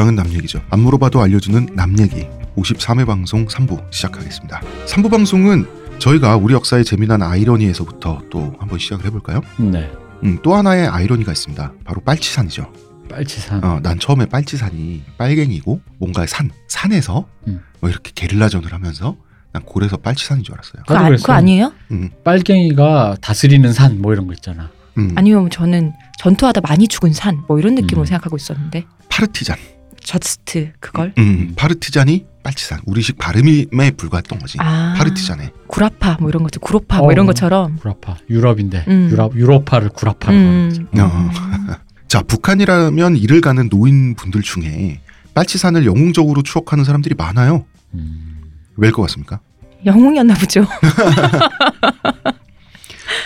교양은 남 얘기죠. 안 물어봐도 알려주는 남 얘기. 53회 방송 3부 시작하겠습니다. 3부 방송은 저희가 우리 역사의 재미난 아이러니에서부터 또 한번 시작을 해볼까요? 네. 음, 또 하나의 아이러니가 있습니다. 바로 빨치산이죠. 빨치산. 어, 난 처음에 빨치산이 빨갱이고 뭔가 산 산에서 음. 뭐 이렇게 게릴라전을 하면서 난 고래서 빨치산인 줄 알았어요. 그거, 아. 그거 아니에요? 음, 빨갱이가 다스리는 산 뭐 이런 거 있잖아. 음. 아니면 저는 전투하다 많이 죽은 산 뭐 이런 느낌으로 음. 생각하고 있었는데 파르티잔. Just 그걸 음, 파르티잔이 빨치산. 우리식 발음에 불과했던 거지. 아 파르티잔에. 구라파 뭐 이런 것들 구라파 뭐 어. 이런 것처럼 구라파. 유럽인데 음. 유럽 유로파를 구라파로 음. 어. 자, 북한이라면 이를 가는 노인분들 중에 빨치산을 영웅적으로 추억하는 사람들이 많아요. 음. 왜일 것 같습니까? 영웅이었나 보죠.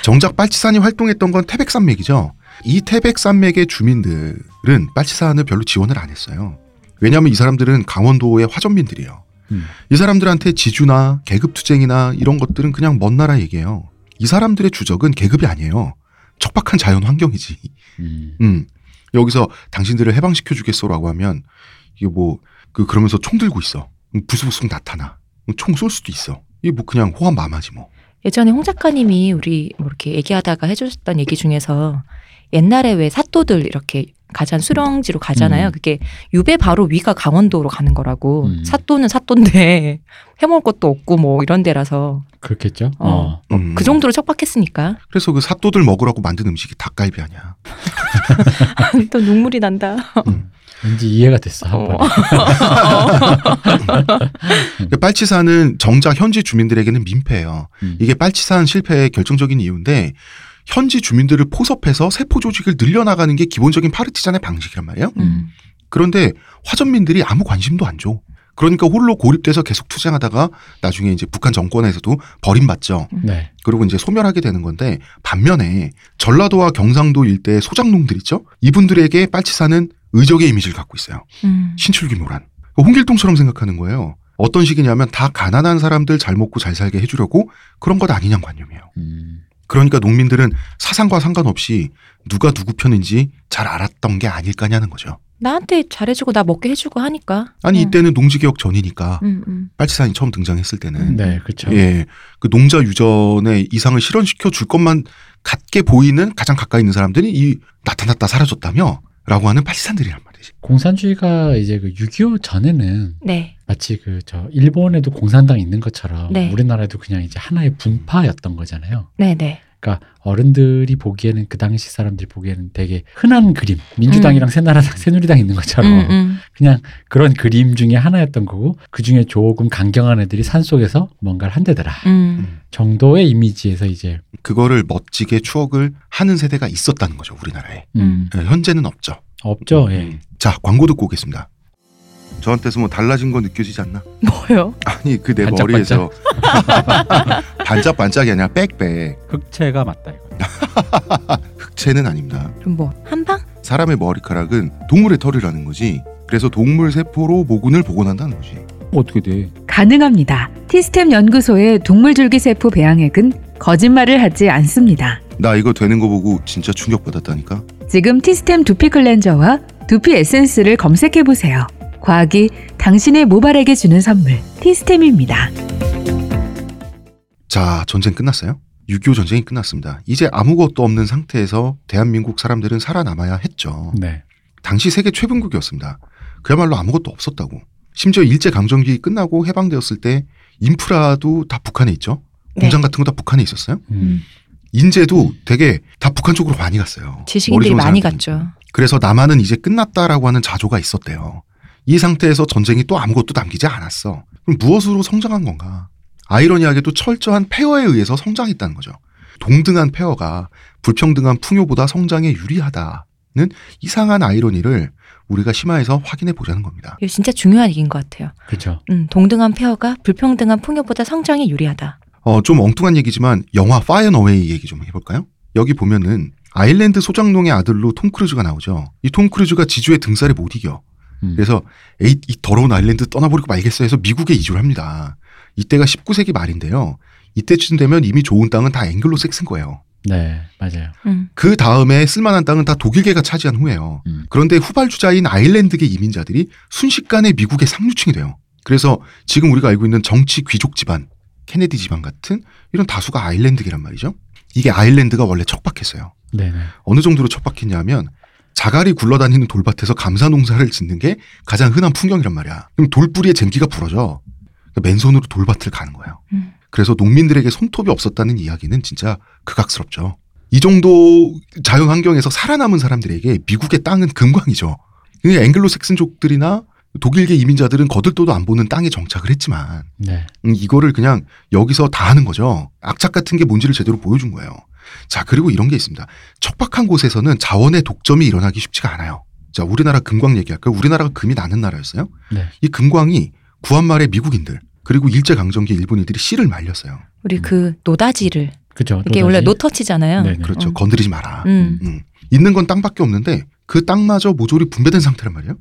정작 빨치산이 활동했던 건 태백산맥이죠. 이 태백산맥의 주민들은 빨치산을 별로 지원을 안 했어요. 왜냐하면 이 사람들은 강원도의 화전민들이에요. 음. 이 사람들한테 지주나 계급투쟁이나 이런 것들은 그냥 먼 나라 얘기예요. 이 사람들의 주적은 계급이 아니에요. 척박한 자연 환경이지. 음. 음. 여기서 당신들을 해방시켜 주겠소라고 하면 이게 뭐 그 그러면서 총 들고 있어. 음, 부스부스 나타나. 음, 총쏠 수도 있어. 이게 뭐 그냥 호환 마마지 뭐. 예전에 홍 작가님이 우리 뭐 이렇게 얘기하다가 해주셨던 얘기 중에서 옛날에 왜 사또들 이렇게 가장 수령지로 가잖아요. 음. 그게 유배 바로 위가 강원도로 가는 거라고. 음. 사또는 사또인데 해먹을 것도 없고 뭐 이런 데라서 그렇겠죠. 어. 어. 음. 그 정도로 척박했으니까 그래서 그 사또들 먹으라고 만든 음식이 닭갈비 아니야. 또 눈물이 난다. 왠지 이해가 됐어. 한 어. 번에. 그 빨치산은 정작 현지 주민들에게는 민폐예요. 음. 이게 빨치산 실패의 결정적인 이유인데 현지 주민들을 포섭해서 세포 조직을 늘려나가는 게 기본적인 파르티잔의 방식이란 말이에요. 음. 그런데 화전민들이 아무 관심도 안 줘. 그러니까 홀로 고립돼서 계속 투쟁하다가 나중에 이제 북한 정권에서도 버림받죠. 네. 그리고 이제 소멸하게 되는 건데 반면에 전라도와 경상도 일대의 소장농들 있죠? 이분들에게 빨치산은 의적의 이미지를 갖고 있어요. 음. 신출귀 노란. 그 홍길동처럼 생각하는 거예요. 어떤 식이냐면 다 가난한 사람들 잘 먹고 잘 살게 해주려고 그런 것 아니냐 관념이에요. 음. 그러니까 농민들은 사상과 상관없이 누가 누구 편인지 잘 알았던 게 아닐까냐는 거죠. 나한테 잘해주고 나 먹게 해주고 하니까. 아니 어. 이때는 농지개혁 전이니까 음, 음. 빨치산이 처음 등장했을 때는 네, 그렇죠. 예, 그 농자 유전의 이상을 실현시켜 줄 것만 같게 보이는 가장 가까이 있는 사람들이 이 나타났다 사라졌다며 라고 하는 빨치산들이란 말이지. 공산주의가 이제 그 6.25 전에는 네. 마치 그 저 일본에도 공산당 있는 것처럼 네. 우리나라도 그냥 이제 하나의 분파였던 거잖아요. 네, 네. 그러니까 어른들이 보기에는 그 당시 사람들이 보기에는 되게 흔한 그림, 민주당이랑 새나라당, 새누리당 있는 것처럼 음, 음. 그냥 그런 그림 중에 하나였던 거고 그 중에 조금 강경한 애들이 산 속에서 뭔가를 한대더라 음. 정도의 이미지에서 이제 그거를 멋지게 추억을 하는 세대가 있었다는 거죠 우리나라에. 음, 예, 현재는 없죠. 없죠. 예. 음. 자 광고 듣고 오겠습니다. 저한테서 뭐 달라진 거 느껴지지 않나? 뭐요? 아니 그 내 반짝반짝. 머리에서 반짝반짝이 아니라 빽빽 흑채가 맞다 이거. 흑채는 아닙니다. 그럼 뭐 한방? 사람의 머리카락은 동물의 털이라는 거지. 그래서 동물 세포로 모근을 복원한다는 거지. 어떻게 돼? 가능합니다. 티스템 연구소의 동물 줄기세포 배양액은 거짓말을 하지 않습니다. 나 이거 되는 거 보고 진짜 충격받았다니까. 지금 티스템 두피 클렌저와 두피 에센스를 검색해 보세요. 과학이 당신의 모발에게 주는 선물 티스템입니다. 자, 전쟁 끝났어요? 6.25 전쟁이 끝났습니다. 이제 아무것도 없는 상태에서 대한민국 사람들은 살아남아야 했죠. 네. 당시 세계 최빈국이었습니다. 그야말로 아무것도 없었다고. 심지어 일제 강점기 끝나고 해방되었을 때 인프라도 다 북한에 있죠. 공장 같은 거 다 북한에 있었어요. 음. 인재도 되게 다 북한 쪽으로 많이 갔어요. 지식인들이 많이. 갔죠. 그래서 남한은 이제 끝났다라고 하는 자조가 있었대요. 이 상태에서 전쟁이 또 아무것도 남기지 않았어. 그럼 무엇으로 성장한 건가? 아이러니하게도 철저한 폐허에 의해서 성장했다는 거죠. 동등한 폐허가 불평등한 풍요보다 성장에 유리하다는 이상한 아이러니를 우리가 심화해서 확인해 보자는 겁니다. 이게 진짜 중요한 얘기인 것 같아요. 그렇죠. 음, 동등한 폐허가 불평등한 풍요보다 성장에 유리하다. 어, 좀 엉뚱한 얘기지만 영화 파이어 어웨이 얘기 좀 해볼까요? 여기 보면은 아일랜드 소작농의 아들로 톰 크루즈가 나오죠. 이 톰 크루즈가 지주의 등쌀에 못 이겨. 음. 그래서 에이 이 더러운 아일랜드 떠나버리고 말겠어 해서 미국에 이주를 합니다. 이때가 19세기 말인데요. 이때쯤 되면 이미 좋은 땅은 다 앵글로 섹스인 거예요. 네, 맞아요. 음. 그 다음에 쓸만한 땅은 다 독일계가 차지한 후예요. 음. 그런데 후발주자인 아일랜드계 이민자들이 순식간에 미국의 상류층이 돼요. 그래서 지금 우리가 알고 있는 정치 귀족 집안, 케네디 집안 같은 이런 다수가 아일랜드계란 말이죠. 이게 아일랜드가 원래 척박했어요. 네, 네. 어느 정도로 척박했냐면 자갈이 굴러다니는 돌밭에서 감사 농사를 짓는 게 가장 흔한 풍경이란 말이야. 그럼 돌뿌리에 쟁기가 부러져. 그러니까 맨손으로 돌밭을 가는 거예요. 음. 그래서 농민들에게 손톱이 없었다는 이야기는 진짜 극악스럽죠. 이 정도 자연 환경에서 살아남은 사람들에게 미국의 땅은 금광이죠. 앵글로색슨족들이나 독일계 이민자들은 거들떠도 안 보는 땅에 정착을 했지만 네. 음, 이거를 그냥 여기서 다 하는 거죠. 악착 같은 게 뭔지를 제대로 보여준 거예요. 자, 그리고 이런 게 있습니다. 척박한 곳에서는 자원의 독점이 일어나기 쉽지가 않아요. 자, 우리나라 금광 얘기할까요? 우리나라가 금이 나는 나라였어요. 네. 이 금광이 구한 말에 미국인들 그리고 일제 강점기에 일본인들이 씨를 말렸어요. 우리 그 노다지를 그죠. 이게 원래 노터치잖아요. 네, 네. 그렇죠. 음. 건드리지 마라. 음. 음. 있는 건 땅밖에 없는데 그 땅마저 모조리 분배된 상태란 말이에요.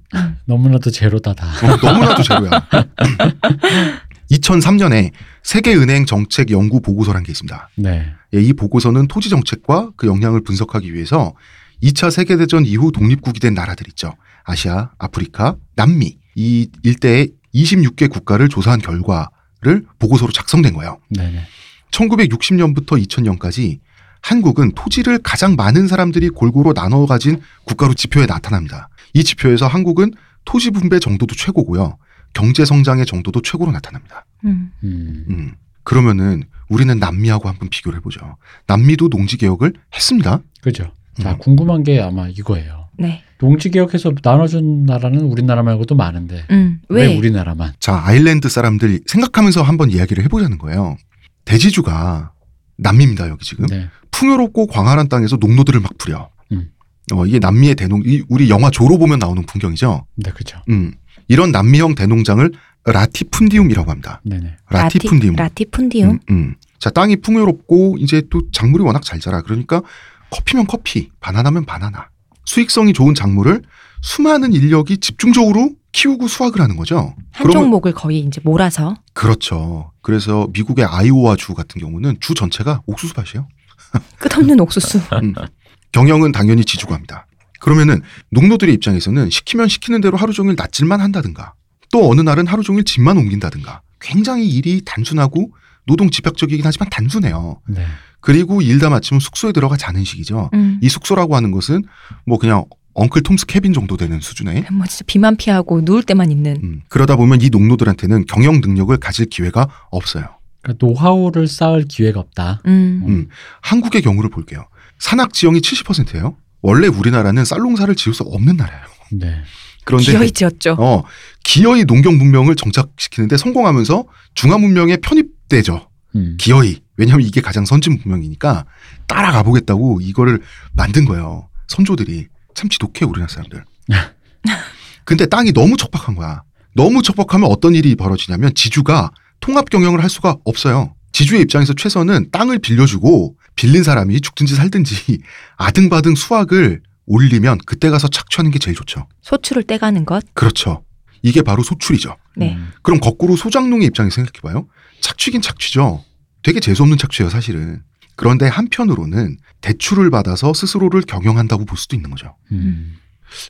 너무나도 제로다 다. 어, 너무나도 제로야. 2003년에 세계은행 정책 연구 보고서란 게 있습니다. 네. 예, 이 보고서는 토지 정책과 그 영향을 분석하기 위해서 2차 세계대전 이후 독립국이 된 나라들 있죠. 아시아, 아프리카, 남미 이 일대의 26개 국가를 조사한 결과를 보고서로 작성된 거예요. 네, 네. 1960년부터 2000년까지 한국은 토지를 가장 많은 사람들이 골고루 나눠 가진 국가로 지표에 나타납니다. 이 지표에서 한국은 토지 분배 정도도 최고고요. 경제 성장의 정도도 최고로 나타납니다. 음. 음. 음. 그러면은 우리는 남미하고 한번 비교를 해보죠. 남미도 농지 개혁을 했습니다. 그죠. 자, 음. 궁금한 게 아마 이거예요. 네. 농지 개혁해서 나눠준 나라는 우리나라 말고도 많은데 음. 왜, 왜? 우리나라만? 자, 아일랜드 사람들 생각하면서 한번 이야기를 해보자는 거예요. 대지주가 남미입니다, 여기 지금. 네. 풍요롭고 광활한 땅에서 농노들을 막 부려. 음. 어, 이게 남미의 대농, 이 우리 영화 조로 보면 나오는 풍경이죠. 네, 그죠. 음. 이런 남미형 대농장을 라티푼디움이라고 합니다. 네, 네. 라티푼디움. 라티, 푼디움 음, 음. 자, 땅이 풍요롭고 이제 또 작물이 워낙 잘 자라. 그러니까 커피면 커피, 바나나면 바나나. 수익성이 좋은 작물을 수많은 인력이 집중적으로 키우고 수확을 하는 거죠. 한 종목을 거의 이제 몰아서 그렇죠. 그래서 미국의 아이오와 주 같은 경우는 주 전체가 옥수수 밭이에요. 끝없는 옥수수. 음. 경영은 당연히 지주가 합니다. 그러면은 농노들의 입장에서는 시키면 시키는 대로 하루 종일 낯질만 한다든가 또 어느 날은 하루 종일 집만 옮긴다든가 굉장히 일이 단순하고 노동 집약적이긴 하지만 단순해요. 네. 그리고 일 다 마치면 숙소에 들어가 자는 식이죠. 음. 이 숙소라고 하는 것은 뭐 그냥 Uncle Tom's Cabin 정도 되는 수준의 뭐 진짜 비만 피하고 누울 데만 있는. 음, 그러다 보면 이 농노들한테는 경영 능력을 가질 기회가 없어요. 그러니까 노하우를 쌓을 기회가 없다. 음. 음. 한국의 경우를 볼게요. 산악 지형이 70%예요. 원래 우리나라는 쌀농사를 지을 수 없는 나라예요. 네. 그런데 기어이 지었죠. 어, 기어이 농경 문명을 정착시키는데 성공하면서 중화 문명에 편입되죠. 음. 기어이. 왜냐하면 이게 가장 선진 문명이니까 따라가 보겠다고 이거를 만든 거예요. 선조들이 참 지독해 우리나라 사람들. 근데 땅이 너무 척박한 거야. 너무 척박하면 어떤 일이 벌어지냐면 지주가 통합 경영을 할 수가 없어요. 지주의 입장에서 최선은 땅을 빌려주고 빌린 사람이 죽든지 살든지 아등바등 수확을 올리면 그때 가서 착취하는 게 제일 좋죠. 소출을 떼가는 것. 그렇죠. 이게 바로 소출이죠. 네. 음. 그럼 거꾸로 소장농의 입장에서 생각해봐요. 착취긴 착취죠. 되게 재수없는 착취예요, 사실은. 그런데 한편으로는 대출을 받아서 스스로를 경영한다고 볼 수도 있는 거죠. 음.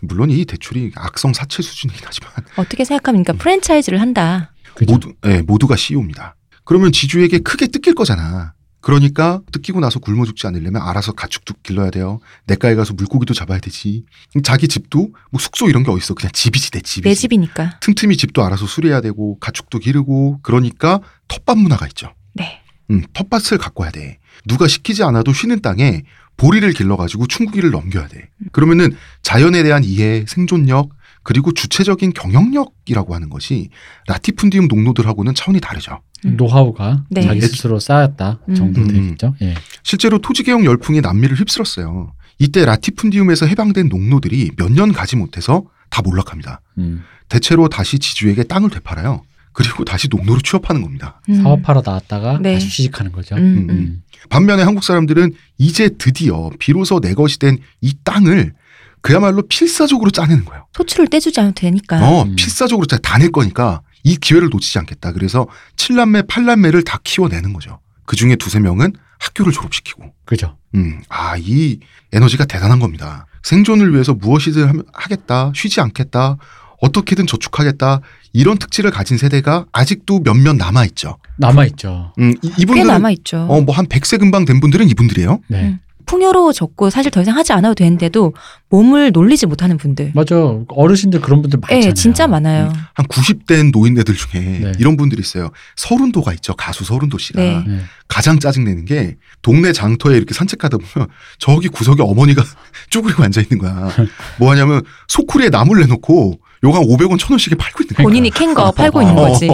물론 이 대출이 악성 사채 수준이긴 하지만 어떻게 생각하면 그러니까 프랜차이즈를 한다. 그죠. 모두 예, 모두가 CEO입니다. 그러면 지주에게 크게 뜯길 거잖아. 그러니까 뜯기고 나서 굶어 죽지 않으려면 알아서 가축도 길러야 돼요. 내과에 가서 물고기도 잡아야 되지. 자기 집도 뭐 숙소 이런 게 어딨어. 그냥 집이지 내 집이지. 내 집이니까. 틈틈이 집도 알아서 수리해야 되고 가축도 기르고 그러니까 텃밭 문화가 있죠. 네. 음, 텃밭을 갖고 와야 돼. 누가 시키지 않아도 쉬는 땅에 보리를 길러가지고 충국이를 넘겨야 돼. 그러면은 자연에 대한 이해, 생존력, 그리고 주체적인 경영력이라고 하는 것이 라티푼디움 농노들하고는 차원이 다르죠. 음. 노하우가 네. 자기 스스로 쌓였다 정도 음. 되겠죠. 예. 실제로 토지개혁 열풍이 남미를 휩쓸었어요. 이때 라티푼디움에서 해방된 농노들이 몇 년 가지 못해서 다 몰락합니다. 음. 대체로 다시 지주에게 땅을 되팔아요. 그리고 다시 농노로 취업하는 겁니다. 음. 사업하러 나왔다가 네. 다시 취직하는 거죠. 음, 음. 음. 반면에 한국 사람들은 이제 드디어 비로소 내 것이 된 이 땅을 그야말로 필사적으로 짜내는 거예요. 소출을 떼주지 않아도 되니까. 어, 음. 필사적으로 다낼 거니까 이 기회를 놓치지 않겠다. 그래서 칠남매, 팔남매를 다 키워내는 거죠. 그 중에 두세 명은 학교를 졸업시키고 그죠. 음, 아, 이 에너지가 대단한 겁니다. 생존을 위해서 무엇이든 함- 하겠다, 쉬지 않겠다, 어떻게든 저축하겠다, 이런 특질을 가진 세대가 아직도 몇몇 남아 있죠. 남아 있죠. 음, 이, 꽤 이분들은, 남아 있죠. 어, 뭐 한 100세 금방 된 분들은 이분들이에요. 네. 음. 풍요로워졌고 사실 더 이상 하지 않아도 되는데도 몸을 놀리지 못하는 분들. 맞아. 어르신들 그런 분들 많잖아요. 예, 진짜 많아요. 한 90대 노인네들 중에 네. 이런 분들이 있어요. 서른도가 있죠. 가수 서른도 씨가. 네. 네. 가장 짜증내는 게 동네 장터에 이렇게 산책하다 보면 저기 구석에 어머니가 쭈그리고 앉아 있는 거야. 뭐 하냐면 소쿠리에 나물 내놓고 요가 500원, 1000원씩에 팔고 있는 거야. 본인이 캔 거 팔고 있는 어, 거지.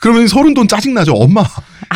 그러면 서른 돈 짜증나죠. 엄마,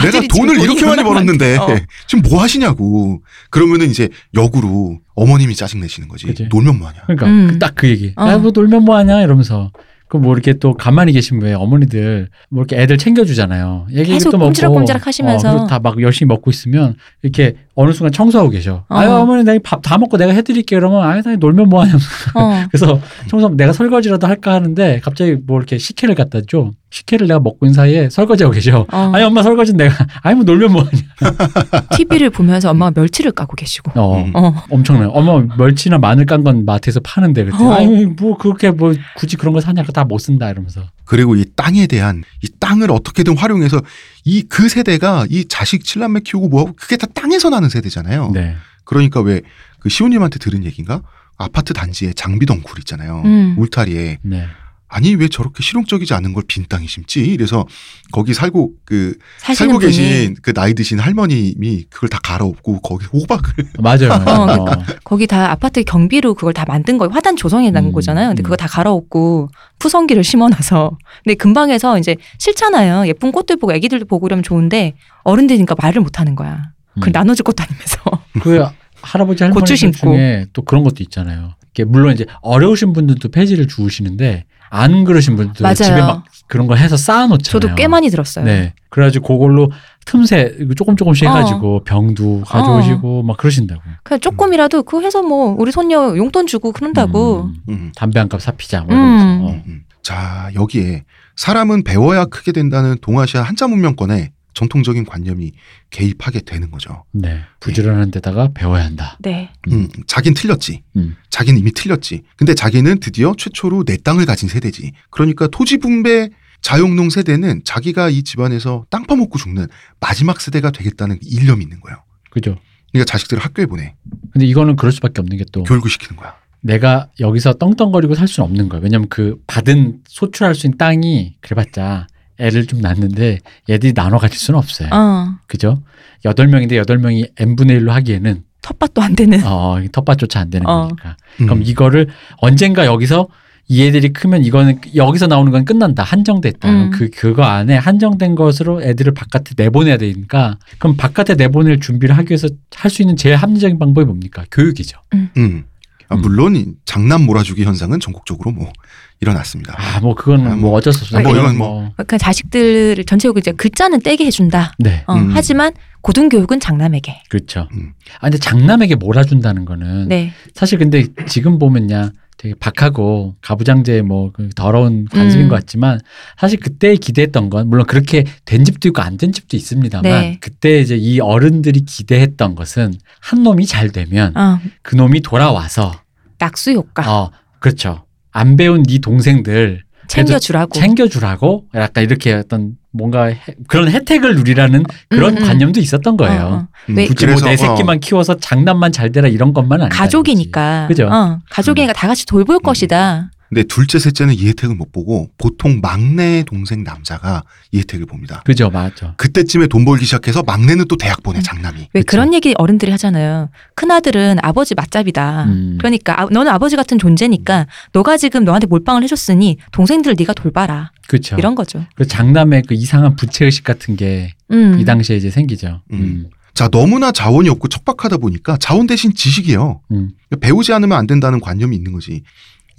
내가 돈을 이렇게 많이 벌었는데. 어. 지금 뭐 하시냐고. 그러면은 이제 역으로 어머님이 짜증내시는 거지. 그치. 놀면 뭐하냐. 그러니까 음. 딱그 얘기. 어. 야, 뭐 놀면 뭐하냐 이러면서. 그뭐 이렇게 또 가만히 계신 왜 어머니들 뭐 이렇게 애들 챙겨주잖아요. 얘기 계속 또 먹고 꼼지락꼼지락 하시면서. 어, 다막 열심히 먹고 있으면 이렇게 어느 순간 청소하고 계셔. 어. 아유 어머니 내가 밥 다 먹고 내가 해드릴게 그러면 아유 나 놀면 뭐하냐. 어. 그래서 청소하면 내가 설거지라도 할까 하는데 갑자기 뭐 이렇게 식혜를 갖다 줘. 식혜를 내가 먹고 있는 사이에 설거지하고 계셔. 어. 아니 엄마 설거지는 내가 아니 뭐 놀면 뭐하냐. TV를 보면서 엄마가 멸치를 까고 계시고. 어. 음. 어. 엄청나요. 어머 멸치나 마늘 깐 건 마트에서 파는데 그때 어. 아니 뭐 그렇게 뭐 굳이 그런 거 사냐 다못 쓴다 이러면서 그리고 이 땅에 대한 이 땅을 어떻게든 활용해서 이 그 세대가 이 자식 칠남매 키우고 뭐하고 그게 다 땅에서 나는 세대잖아요. 네 그러니까 왜 그 시호님한테 들은 얘기인가? 아파트 단지에 장비 덩굴 있잖아요. 음. 울타리에 네. 아니 왜 저렇게 실용적이지 않은 걸 빈 땅에 심지? 이래서 거기 살고 그 살고 분이 계신 그 나이 드신 할머님이 그걸 다 갈아엎고 거기 호박을 맞아요. 어, 맞아요. 거기 다 아파트 경비로 그걸 다 만든 거예요. 화단 조성해 난 음, 거잖아요. 근데 음. 그거 다 갈아엎고 푸성기를 심어놔서. 근데 금방에서 이제 싫잖아요. 예쁜 꽃들 보고 애기들도 보고 그러면 좋은데 어른들이니까 말을 못 하는 거야. 그걸 음. 나눠줄 것도 아니면서. 그 할아버지 할머니 고추 심고. 중에 또 그런 것도 있잖아요. 물론 이제 어려우신 분들도 폐지를 주우시는데 안 그러신 분들도 맞아요. 집에 막 그런 거 해서 쌓아놓잖아요. 저도 꽤 많이 들었어요. 네. 그래가지고 그걸로 틈새 이거 조금 조금씩 어. 해가지고 병도 가져오시고 막 그러신다고. 그냥 조금이라도 그거 해서 뭐 우리 손녀 용돈 주고 그런다고. 음, 음. 담배 한값 사피자. 뭐 음. 이러면서. 어. 음. 자 여기에 사람은 배워야 크게 된다는 동아시아 한자 문명권에 전통적인 관념이 개입하게 되는 거죠. 네. 부지런한 데다가 배워야 한다. 네. 음, 자긴 틀렸지. 음. 자기는 이미 틀렸지. 근데 자기는 드디어 최초로 내 땅을 가진 세대지. 그러니까 토지 분배 자영농 세대는 자기가 이 집안에서 땅 파먹고 죽는 마지막 세대가 되겠다는 일념이 있는 거예요. 그죠? 그러니까 자식들을 학교에 보내. 근데 이거는 그럴 수밖에 없는 게 또 교육을 시키는 거야. 내가 여기서 떵떵거리고 살 수는 없는 거예요. 왜냐면 그 받은 소출할 수 있는 땅이 그래봤자 애를 좀 낳는데 얘들이 나눠 가질 수는 없어요. 어. 그죠? 여덟 명인데 여덟 명이 n분의 1로 하기에는 텃밭도 안 되는. 어, 텃밭조차 안 되는 어. 거니까. 음. 그럼 이거를 언젠가 여기서 이 애들이 크면 이거는 여기서 나오는 건 끝난다. 한정됐다. 음. 그 그거 안에 한정된 것으로 애들을 바깥에 내보내야 되니까 그럼 바깥에 내보낼 준비를 하기 위해서 할 수 있는 제일 합리적인 방법이 뭡니까? 교육이죠. 음. 아, 음. 물론 이 장남 몰아주기 현상은 전국적으로 뭐 일어났습니다. 아, 뭐 그거는 아, 뭐 뭐. 어쩔 수 없어요. 아, 뭐 그건 이건 그냥 자식들을 전체적으로 이제 글자는 떼게 해준다. 네. 어, 음. 하지만 고등교육은 장남에게. 그렇죠. 음. 아 근데 장남에게 몰아준다는 거는 네. 사실 근데 지금 보면야 되게 박하고 가부장제의 뭐그 더러운 관습인 음. 것 같지만 사실 그때 기대했던 건 물론 그렇게 된 집도 있고 안 된 집도 있습니다만 네. 그때 이제 이 어른들이 기대했던 것은 한 놈이 잘 되면 어, 그 놈이 돌아와서 낙수 효과 어 그렇죠 안 배운 네 동생들 챙겨주라고. 챙겨주라고 약간 이렇게 어떤 뭔가 해- 그런 혜택을 누리라는 그런 음, 음. 관념도 있었던 거예요. 어, 어. 음, 왜- 굳이 뭐내 그래서, 새끼만 키워서 장남만 잘 되라 이런 것만 아니라 가족이니까. 그죠? 음. 어, 가족이니까 다 같이 돌볼 것이다. 근데 둘째, 셋째는 이 혜택을 못 보고 보통 막내 동생 남자가 이 혜택을 봅니다. 그죠, 맞죠. 그때쯤에 돈 벌기 시작해서 막내는 또 대학 보내 음. 장남이. 왜 그쵸. 그런 얘기 어른들이 하잖아요. 큰 아들은 아버지 맞잡이다. 음. 그러니까 아, 너는 아버지 같은 존재니까 너가 지금 너한테 몰빵을 해줬으니 동생들 네가 돌봐라. 그렇죠. 이런 거죠. 그 장남의 그 이상한 부채 의식 같은 게이 음. 당시에 이제 생기죠. 음. 음. 자, 너무나 자원이 없고 척박하다 보니까 자원 대신 지식이에요. 음. 배우지 않으면 안 된다는 관념이 있는 거지.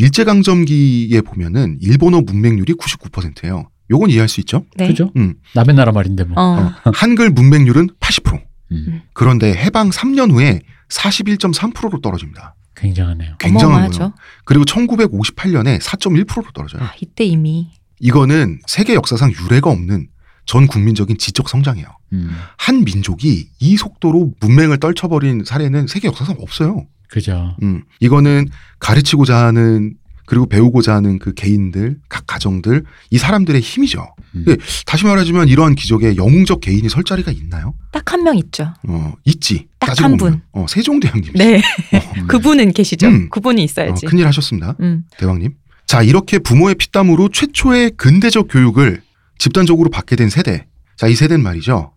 일제강점기에 보면은 일본어 문맹률이 99%예요. 요건 이해할 수 있죠? 네. 그죠? 음. 남의 나라 말인데 뭐. 어. 한글 문맹률은 80%. 음. 그런데 해방 3년 후에 41.3%로 떨어집니다. 굉장하네요. 굉장한. 거예요. 그리고 1958년에 4.1%로 떨어져요. 아, 이때 이미 이거는 세계 역사상 유례가 없는 전 국민적인 지적 성장이에요. 음. 한 민족이 이 속도로 문맹을 떨쳐버린 사례는 세계 역사상 없어요. 그죠. 음, 이거는 가르치고자 하는 그리고 배우고자 하는 그 개인들, 각 가정들, 이 사람들의 힘이죠. 음. 예, 다시 말하자면 이러한 기적에 영웅적 개인이 설 자리가 있나요? 딱 한 명 있죠. 어, 있지. 딱 한. 분. 어, 세종대왕님. 네. 음. 그분은 계시죠. 음. 그분이 어, 있어야지. 큰일 하셨습니다. 음. 대왕님. 자, 이렇게 부모의 피땀으로 최초의 근대적 교육을 집단적으로 받게 된 세대. 자, 이 세대는 말이죠.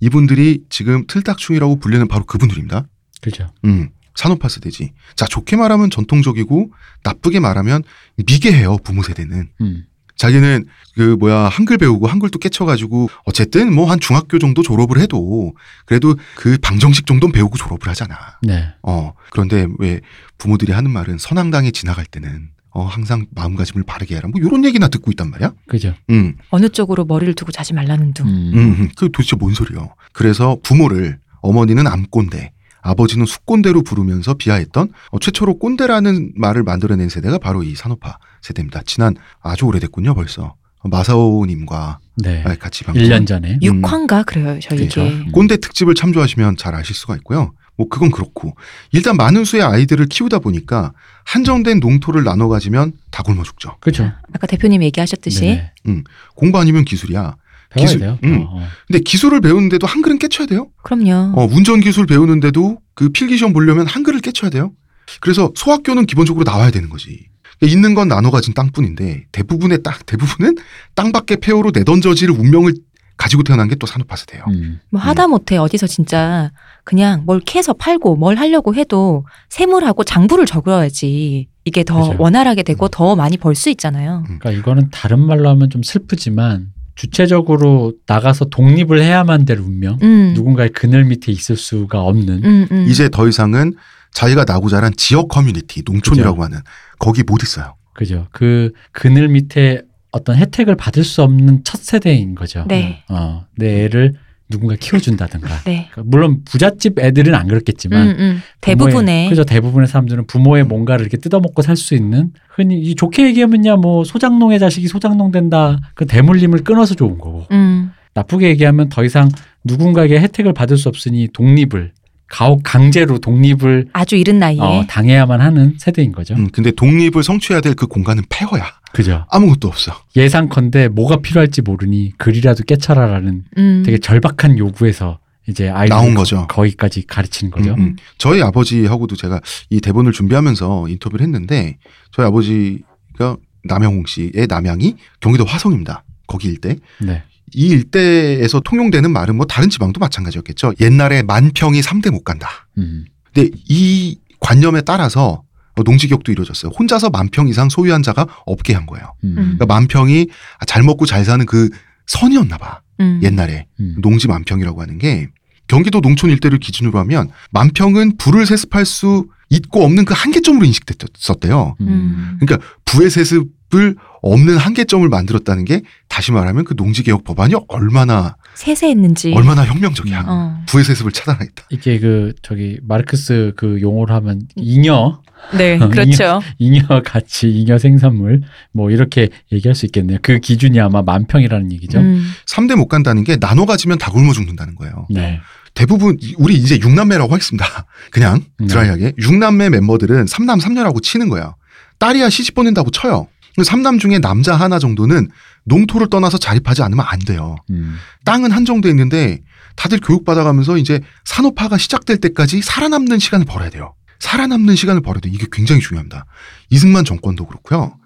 이분들이 지금 틀딱충이라고 불리는 바로 그분들입니다. 그죠. 음, 산업화 세대지. 자, 좋게 말하면 전통적이고 나쁘게 말하면 미개해요, 부모 세대는. 음. 자기는 그 뭐야 한글 배우고 한글도 깨쳐가지고 어쨌든 뭐 한 중학교 정도 졸업을 해도 그래도 그 방정식 정도는 배우고 졸업을 하잖아. 네. 어 그런데 왜 부모들이 하는 말은 선앙당에 지나갈 때는 어 항상 마음가짐을 바르게 해라. 뭐 이런 얘기나 듣고 있단 말이야. 그죠. 음, 어느 쪽으로 머리를 두고 자지 말라는 둥. 음. 음, 음. 그 도대체 뭔 소리요? 그래서 부모를 어머니는 암꼰대, 아버지는 숙꼰대로 부르면서 비하했던 어, 최초로 꼰대라는 말을 만들어낸 세대가 바로 이 산업화 세대입니다. 지난 아주 오래됐군요, 벌써. 마사오님과 네. 같이 방송. 1년 전에. 음. 6화인가 그래요. 저 그렇죠. 이게. 꼰대 특집을 참조하시면 잘 아실 수가 있고요. 뭐 그건 그렇고 일단 많은 수의 아이들을 키우다 보니까 한정된 농토를 나눠 가지면 다 굶어 죽죠. 그죠. 아까 대표님 얘기하셨듯이 네네. 공부 아니면 기술이야. 배워야 기술- 돼요. 음. 어, 어. 근데 기술을 배우는데도 한글은 깨쳐야 돼요. 그럼요. 어, 운전 기술 배우는데도 그 필기 시험 보려면 한글을 깨쳐야 돼요. 그래서 소학교는 기본적으로 나와야 되는 거지. 그러니까 있는 건 나눠 가진 땅뿐인데 대부분의 땅 대부분은 땅 밖의 폐허로 내던져질 운명을 가지고 태어난 게 또 산업화 세대예요. 음. 뭐 하다 못해 어디서 진짜 그냥 뭘 캐서 팔고 뭘 하려고 해도 세물하고 장부를 적어야지 이게 더 그죠. 원활하게 되고 더 많이 벌 수 있잖아요. 그러니까 이거는 다른 말로 하면 좀 슬프지만 주체적으로 나가서 독립을 해야만 될 운명. 음. 누군가의 그늘 밑에 있을 수가 없는. 음, 음. 이제 더 이상은 자기가 나고 자란 지역 커뮤니티, 농촌이라고 하는 거기 못 있어요. 그죠. 그 그늘 밑에 어떤 혜택을 받을 수 없는 첫 세대인 거죠. 네. 어, 내 애를 누군가 키워준다든가. 네. 그러니까 물론 부잣집 애들은 안 그렇겠지만 음, 음. 대부분의 그죠 대부분의 사람들은 부모의 뭔가를 이렇게 뜯어먹고 살 수 있는 흔히 이 좋게 얘기하면야 뭐 소장농의 자식이 소장농 된다 그 대물림을 끊어서 좋은 거고 음. 나쁘게 얘기하면 더 이상 누군가에게 혜택을 받을 수 없으니 독립을 가혹 강제로 독립을 아주 이른 나이에 어, 당해야만 하는 세대인 거죠. 음, 근데 독립을 성취해야 될 그 공간은 폐허야. 그죠. 아무것도 없어. 예상컨대 뭐가 필요할지 모르니 글이라도 깨쳐라라는 음. 되게 절박한 요구에서 이제 아이들 나온 거죠. 거기까지 가르치는 거죠. 음, 음. 저희 아버지하고도 제가 이 대본을 준비하면서 인터뷰를 했는데 저희 아버지가 남영홍 씨의 남양이 경기도 화성입니다. 거기 일대. 네. 이 일대에서 통용되는 말은 뭐 다른 지방도 마찬가지였겠죠. 옛날에 만평이 3대 못 간다. 음. 근데 이 관념에 따라서 농지격도 이루어졌어요. 혼자서 만평 이상 소유한 자가 없게 한 거예요. 음. 그러니까 만평이 잘 먹고 잘 사는 그 선이었나 봐. 음. 옛날에. 음. 농지 만평이라고 하는 게 경기도 농촌 일대를 기준으로 하면 만평은 부를 세습할 수 있고 없는 그 한계점으로 인식됐었대요. 음. 그러니까 부의 세습 을 없는 한계점을 만들었다는 게 다시 말하면 그 농지개혁 법안이 얼마나 세세했는지. 얼마나 혁명적이야. 음. 어. 부의 세습을 차단하겠다. 이게 그 저기 마르크스 그 용어로 하면 잉여 네, 어, 그렇죠. 잉여 가치 잉여 생산물 뭐 이렇게 얘기할 수 있겠네요. 그 기준이 아마 만평이라는 얘기죠. 음. 3대 못 간다는 게 나눠 가지면 다 굶어 죽는다는 거예요. 네. 대부분 우리 이제 6남매라고 하겠습니다. 그냥 네. 드라이하게 6남매 멤버들은 3남 3녀라고 치는 거예요. 딸이야 시집 보낸다고 쳐요. 3남 중에 남자 하나 정도는 농토를 떠나서 자립하지 않으면 안 돼요. 음. 땅은 한정돼 있는데 다들 교육받아가면서 이제 산업화가 시작될 때까지 살아남는 시간을 벌어야 돼요. 살아남는 시간을 벌어야 돼요. 이게 굉장히 중요합니다. 이승만 정권도 그렇고요.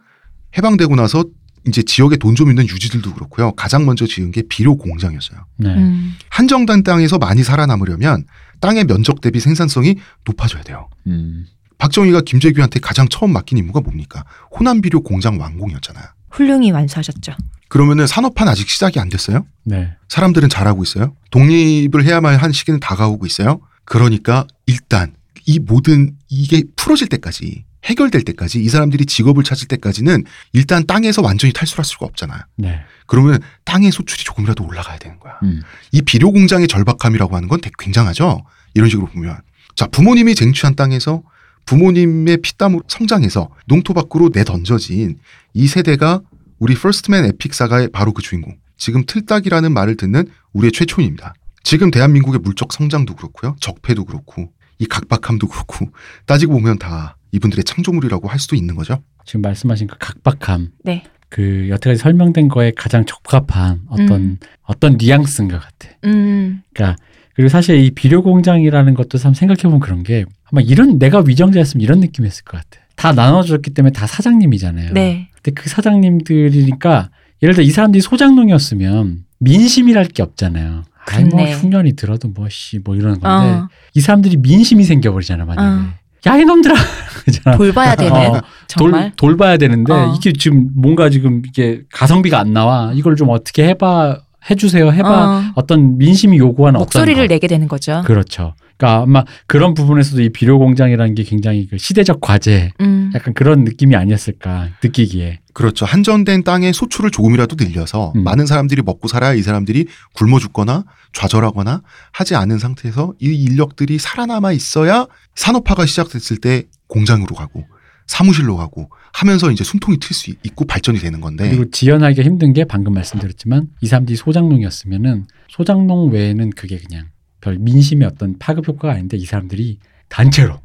해방되고 나서 이제 지역에 돈 좀 있는 유지들도 그렇고요. 가장 먼저 지은 게 비료 공장이었어요. 네. 음. 한정된 땅에서 많이 살아남으려면 땅의 면적 대비 생산성이 높아져야 돼요. 음. 박정희가 김재규한테 가장 처음 맡긴 임무가 뭡니까? 호남 비료 공장 완공이었잖아요. 훌륭히 완수하셨죠. 그러면은 산업화는 아직 시작이 안 됐어요? 네. 사람들은 잘하고 있어요. 독립을 해야만 한 시기는 다가오고 있어요. 그러니까 일단 이 모든 이게 풀어질 때까지 해결될 때까지 이 사람들이 직업을 찾을 때까지는 일단 땅에서 완전히 탈출할 수가 없잖아요. 네. 그러면 땅의 소출이 조금이라도 올라가야 되는 거야. 음. 이 비료 공장의 절박함이라고 하는 건 되게 굉장하죠. 이런 식으로 보면 자 부모님이 쟁취한 땅에서 부모님의 피땀으로 성장해서 농토 밖으로 내던져진 이 세대가 우리 First Man Epic Saga의 바로 그 주인공 지금 틀딱이라는 말을 듣는 우리의 최초입니다. 지금 대한민국의 물적 성장도 그렇고요. 적폐도 그렇고 이 각박함도 그렇고 따지고 보면 다 이분들의 창조물이라고 할 수도 있는 거죠. 지금 말씀하신 그 각박함, 네. 그 여태까지 설명된 거에 가장 적합한 어떤 음. 어떤 뉘앙스인 것 같아. 음. 그러니까 그리고 사실 이 비료 공장이라는 것도 참 생각해 보면 그런 게 아마 이런 내가 위정자였으면 이런 느낌이었을 것 같아. 다 나눠줬기 때문에 다 사장님이잖아요. 네. 근데 그 사장님들이니까 예를 들어 이 사람들이 소장농이었으면 민심이랄 게 없잖아요. 아이 뭐. 흉년이 들어도 뭐씨뭐 이러는 건데 어. 이 사람들이 민심이 생겨버리잖아 만약에. 어. 야 이놈들아. 돌봐야 되는 어, 정말. 돌, 돌봐야 되는데 어. 이게 지금 뭔가 지금 이게 가성비가 안 나와. 이걸 좀 어떻게 해봐 해주세요. 해봐. 어. 어떤 민심이 요구하는 목소리를. 내게 되는 거죠. 그렇죠. 그러니까 아마 그런 부분에서도 이 비료 공장이라는 게 굉장히 그 시대적 과제, 음. 약간 그런 느낌이 아니었을까 느끼기에. 그렇죠. 한전된 땅의 소출을 조금이라도 늘려서 음. 많은 사람들이 먹고 살아야 이 사람들이 굶어 죽거나 좌절하거나 하지 않은 상태에서 이 인력들이 살아남아 있어야 산업화가 시작됐을 때 공장으로 가고 사무실로 가고 하면서 이제 숨통이 틀 수 있고 발전이 되는 건데 그리고 지연하기가 힘든 게 방금 말씀드렸지만 이 사람들이 소장농이었으면은 소장농 외에는 그게 그냥 별 민심의 어떤 파급 효과가 아닌데 이 사람들이 단체로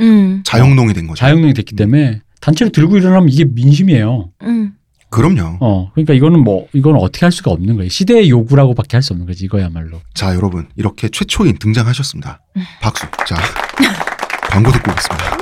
음. 자영농이 된 거죠. 자영농이 됐기 때문에 단체로 들고 일어나면 이게 민심이에요. 음. 그럼요. 어, 그러니까 이거는 뭐 이거는 어떻게 할 수가 없는 거예요. 시대의 요구라고밖에 할 수 없는 거지 이거야말로. 자, 여러분 이렇게 최초인 등장하셨습니다. 음. 박수. 자, 광고 듣고 오겠습니다.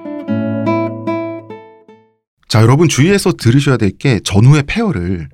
자, 여러분 주의해서 들으셔야 될 게 전후의 폐허를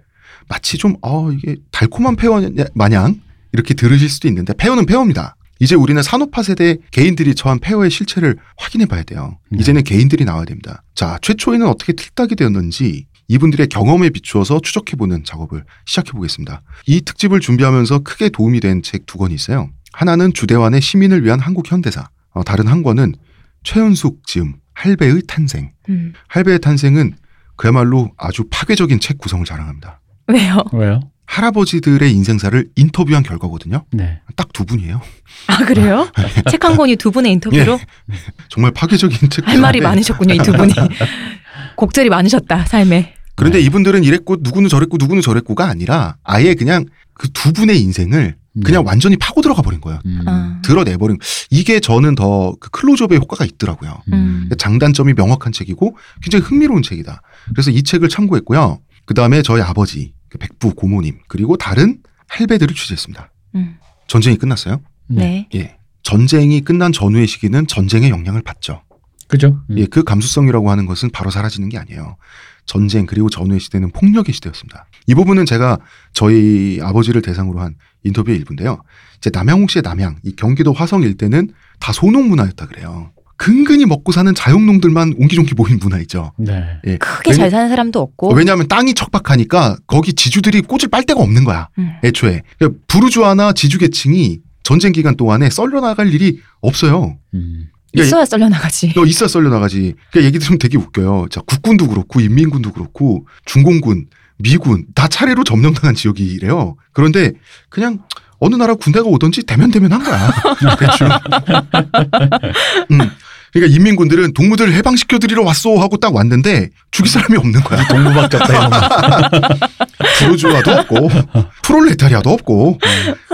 마치 좀, 어, 이게 달콤한 폐허 마냥 이렇게 들으실 수도 있는데 폐허는 폐허입니다. 이제 우리는 산업화 세대 개인들이 처한 폐허의 실체를 확인해 봐야 돼요. 네. 이제는 개인들이 나와야 됩니다. 자, 최초에는 어떻게 틀딱이 되었는지 이분들의 경험에 비추어서 추적해 보는 작업을 시작해 보겠습니다. 이 특집을 준비하면서 크게 도움이 된 책 두 권이 있어요. 하나는 주대환의 시민을 위한 한국 현대사, 어, 다른 한 권은 최연숙 지음 할배의 탄생. 음. 할배의 탄생은 그야말로 아주 파괴적인 책 구성을 자랑합니다. 왜요? 왜요? 할아버지들의 인생사를 인터뷰한 결과거든요. 네. 딱 두 분이에요. 아 그래요? 책 한 권이 두 분의 인터뷰로 정말 파괴적인 책. 할 말이 많으셨군요 이 두 분이. 곡절이 많으셨다 삶에. 그런데 네. 이분들은 이랬고 누구는 저랬고 누구는 저랬고가 아니라 아예 그냥 그 두 분의 인생을 그냥 네. 완전히 파고 들어가 버린 거예요. 음. 아. 드러내버린. 이게 저는 더 그 클로즈업의 효과가 있더라고요. 음. 장단점이 명확한 책이고 굉장히 흥미로운 책이다. 그래서 이 책을 참고했고요. 그 다음에 저희 아버지, 그 백부 고모님, 그리고 다른 할배들을 취재했습니다. 음. 전쟁이 끝났어요. 네. 예. 전쟁이 끝난 전후의 시기는 전쟁의 영향을 받죠. 그죠? 음. 예, 그 감수성이라고 하는 것은 바로 사라지는 게 아니에요. 전쟁 그리고 전후의 시대는 폭력의 시대였습니다. 이 부분은 제가 저희 아버지를 대상으로 한 인터뷰의 일부인데요. 이제 남양홍 씨의 남양, 이 경기도 화성 일대는 다 소농 문화였다 그래요. 근근히 먹고 사는 자영농들만 옹기종기 모인 문화이죠. 네. 예. 크게 잘 사는 사람도 없고. 왜냐하면 땅이 척박하니까 거기 지주들이 꽃을 빨 데가 없는 거야. 음. 애초에 그러니까 부르주아나 지주계층이 전쟁 기간 동안에 썰려 나갈 일이 없어요. 음. 그러니까 있어야 썰려 나가지. 너 있어야 썰려 나가지. 그러니까 얘기 들으면 되게 웃겨요. 자, 국군도 그렇고 인민군도 그렇고 중공군, 미군 다 차례로 점령당한 지역이래요. 그런데 그냥 어느 나라 군대가 오든지 대면 대면 한 거야. 대충. 음. 그러니까 인민군들은 동무들 해방시켜 드리러 왔소 하고 딱 왔는데 죽일 사람이 없는 거야. 동무 바뀌었다 이런 거. 부르주아도 없고 프롤레타리아도 없고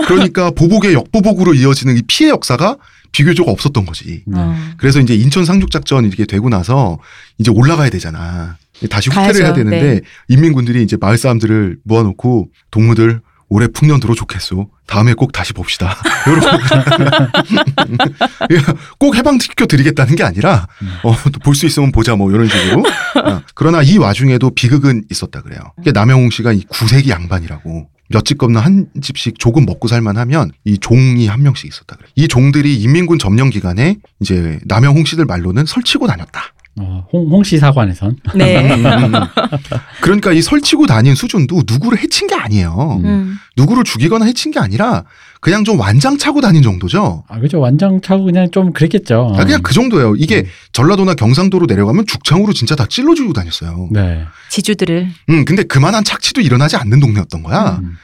그러니까 보복의 역보복으로 이어지는 이 피해 역사가 비교적 없었던 거지. 네. 어. 그래서 이제 인천 상륙 작전 이렇게 되고 나서 이제 올라가야 되잖아. 다시 후퇴를 가야죠. 해야 되는데 네. 인민군들이 이제 마을 사람들을 모아놓고 동무들 올해 풍년 들어 좋겠소. 다음에 꼭 다시 봅시다. 꼭 해방시켜 드리겠다는 게 아니라 어, 볼 수 있으면 보자 뭐 이런 식으로. 어, 그러나 이 와중에도 비극은 있었다 그래요. 남영웅 씨가 이 구세기 양반이라고 몇집 건너 한 집씩 조금 먹고 살만 하면 이 종이 한 명씩 있었다 그래. 이 종들이 인민군 점령 기간에 이제 남영홍 씨들 말로는 설치고 다녔다. 어, 홍, 홍씨 사관에선 네. 그러니까 이 설치고 다닌 수준도 누구를 해친 게 아니에요. 음. 음. 누구를 죽이거나 해친 게 아니라 그냥 좀 완장 차고 다닌 정도죠. 아 그죠 완장 차고 그냥 좀 그랬겠죠. 아, 그냥 그 정도예요. 이게 음. 전라도나 경상도로 내려가면 죽창으로 진짜 다 찔러 주고 다녔어요. 네. 지주들을. 음, 근데 그만한 착취도 일어나지 않는 동네였던 거야. 음.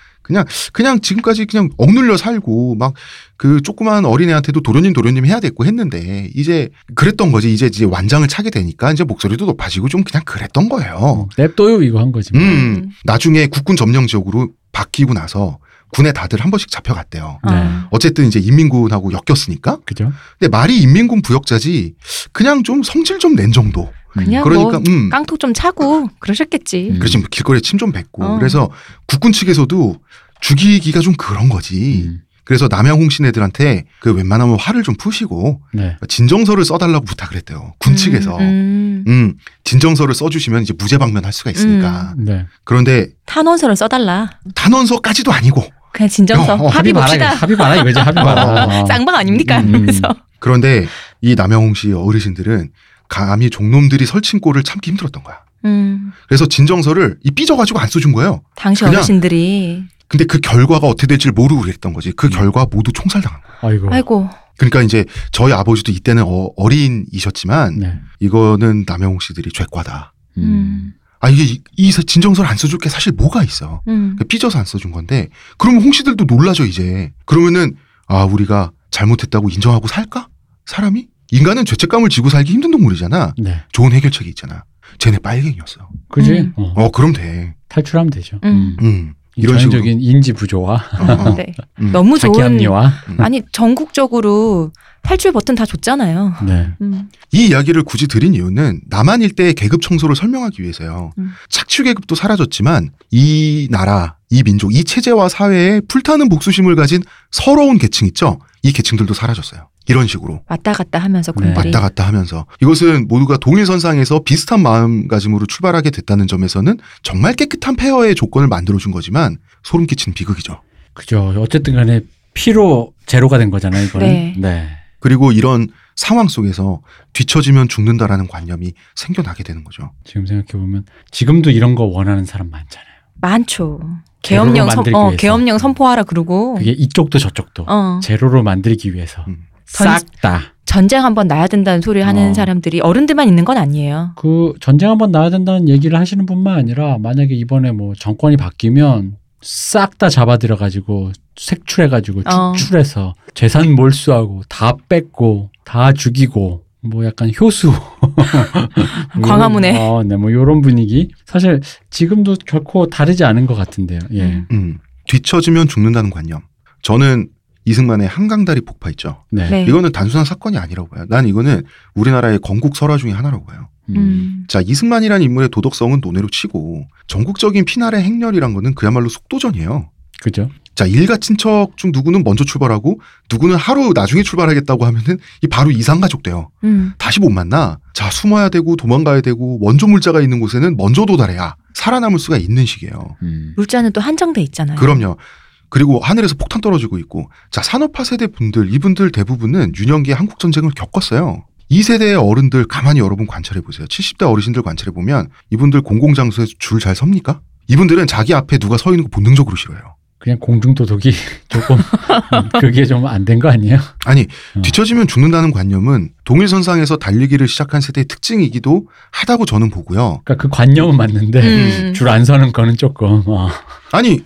그냥 지금까지 그냥 억눌려 살고 막 그 조그만 어린애한테도 도련님 도련님 해야 됐고 했는데 이제 그랬던 거지. 이제 이제 완장을 차게 되니까 이제 목소리도 높아지고 좀 그냥 그랬던 거예요. 어, 냅둬요 이거 한 거지. 뭐. 음, 음. 나중에 국군 점령 지역으로 바뀌고 나서 군에 다들 한 번씩 잡혀갔대요. 네. 어. 어쨌든 이제 인민군하고 엮였으니까. 그죠? 근데 말이 인민군 부역자지 그냥 좀 성질 좀 낸 정도. 그냥 그러니까 뭐 음. 깡통 좀 차고 그러셨겠지. 음. 그래서 지금 길거리에 침 좀 뱉고 어. 그래서 국군 측에서도 죽이기가 좀 그런 거지. 음. 그래서 남양홍신 애들한테 그 웬만하면 화를 좀 푸시고 네. 진정서를 써달라고 부탁을 했대요. 군 측에서. 음. 음. 진정서를 써주시면 이제 무죄 방면할 수가 있으니까. 네. 그런데 탄원서를 써달라. 단원서까지도 아니고 그냥 진정서 어, 어, 합의 봅시다. 합의 봐라 이거지 합의 봐라. 어. 쌍방 아닙니까? 음, 음. 이러면서. 그런데 이 남양홍 씨 어르신들은 감히 종놈들이 설친 꼴을 참기 힘들었던 거야. 음. 그래서 진정서를 이 삐져가지고 안 써준 거예요. 당시 어르신들이 근데 그 결과가 어떻게 될지 모르고 그랬던 거지. 그 결과 모두 총살당한 거야. 아이고. 아이고 그러니까 이제 저희 아버지도 이때는 어, 어린이셨지만 네. 이거는 남양홍 씨들이 죄과다. 음. 아 이게 이, 이 진정서를 안 써줄 게 사실 뭐가 있어. 음. 그 삐져서 안 써준 건데 그러면 홍 씨들도 놀라죠 이제. 그러면은 아 우리가 잘못했다고 인정하고 살까? 사람이? 인간은 죄책감을 지고 살기 힘든 동물이잖아. 네. 좋은 해결책이 있잖아. 쟤네 빨갱이였어. 그지? 음. 어. 어 그럼 돼. 탈출하면 되죠. 음. 음이 이런 식으로. 전형적인 인지 부조와 어, 어. 네. 음. 너무 자기 좋은 합리화. 아니 전국적으로 탈출 버튼 다 줬잖아요. 네. 음. 이 이야기를 굳이 드린 이유는 남한 일대의 계급 청소를 설명하기 위해서요. 음. 착취 계급도 사라졌지만 이 나라, 이 민족, 이 체제와 사회에 불타는 복수심을 가진 서러운 계층 있죠. 이 계층들도 사라졌어요. 이런 식으로 왔다 갔다 하면서 네. 왔다 갔다 하면서 이것은 모두가 동일 선상에서 비슷한 마음가짐으로 출발하게 됐다는 점에서는 정말 깨끗한 폐허의 조건을 만들어준 거지만 소름 끼치는 비극이죠. 그죠. 어쨌든 간에 피로 제로가 된 거잖아요, 이거는. 네. 네. 그리고 이런 상황 속에서 뒤처지면 죽는다라는 관념이 생겨나게 되는 거죠. 지금 생각해 보면 지금도 이런 거 원하는 사람 많잖아요. 많죠. 제로로 계엄령 선, 만들기 어, 위해서. 계엄령 선포하라 그러고 그게 이쪽도 저쪽도 어, 제로로 만들기 위해서 음. 싹 다. 전쟁 한번 나야 된다는 소리 하는 어. 사람들이 어른들만 있는 건 아니에요. 그 전쟁 한번 나야 된다는 얘기를 하시는 분만 아니라 만약에 이번에 뭐 정권이 바뀌면 싹 다 잡아들여 가지고 색출해 가지고 어. 축출해서 재산 몰수하고 다 뺏고 다 죽이고 뭐 약간 효수 광화문에. 어, 네, 뭐 요런 분위기 사실 지금도 결코 다르지 않은 것 같은데요. 예. 음. 음. 뒤처지면 죽는다는 관념. 저는 이승만의 한강다리 폭파 있죠. 네. 네. 이거는 단순한 사건이 아니라고 봐요. 난 이거는 우리나라의 건국 설화 중에 하나라고 봐요. 음. 음. 자, 이승만이라는 인물의 도덕성은 논외로 치고 전국적인 피날의 행렬이란 거는 그야말로 속도전이에요. 그죠? 자, 일가 친척 중 누구는 먼저 출발하고 누구는 하루 나중에 출발하겠다고 하면은 이 바로 이상 가족 돼요. 음. 다시 못 만나. 자, 숨어야 되고 도망가야 되고 원조 물자가 있는 곳에는 먼저 도달해야 살아남을 수가 있는 시기예요. 음. 물자는 또 한정돼 있잖아요. 그럼요. 그리고 하늘에서 폭탄 떨어지고 있고 자 산업화 세대 분들 이분들 대부분은 유년기에 한국 전쟁을 겪었어요. 이 세대의 어른들 가만히 여러분 관찰해 보세요. 70대 어르신들 관찰해 보면 이분들 공공장소에서 줄잘 섭니까? 이분들은 자기 앞에 누가 서 있는 거 본능적으로 싫어해요. 그냥 공중도덕이 조금 그게 좀 안 된 거 아니에요? 아니 어. 뒤처지면 죽는다는 관념은 동일선상에서 달리기를 시작한 세대의 특징이기도 하다고 저는 보고요. 그러니까 그 관념은 맞는데 음. 줄안 서는 거는 조금 어, 아니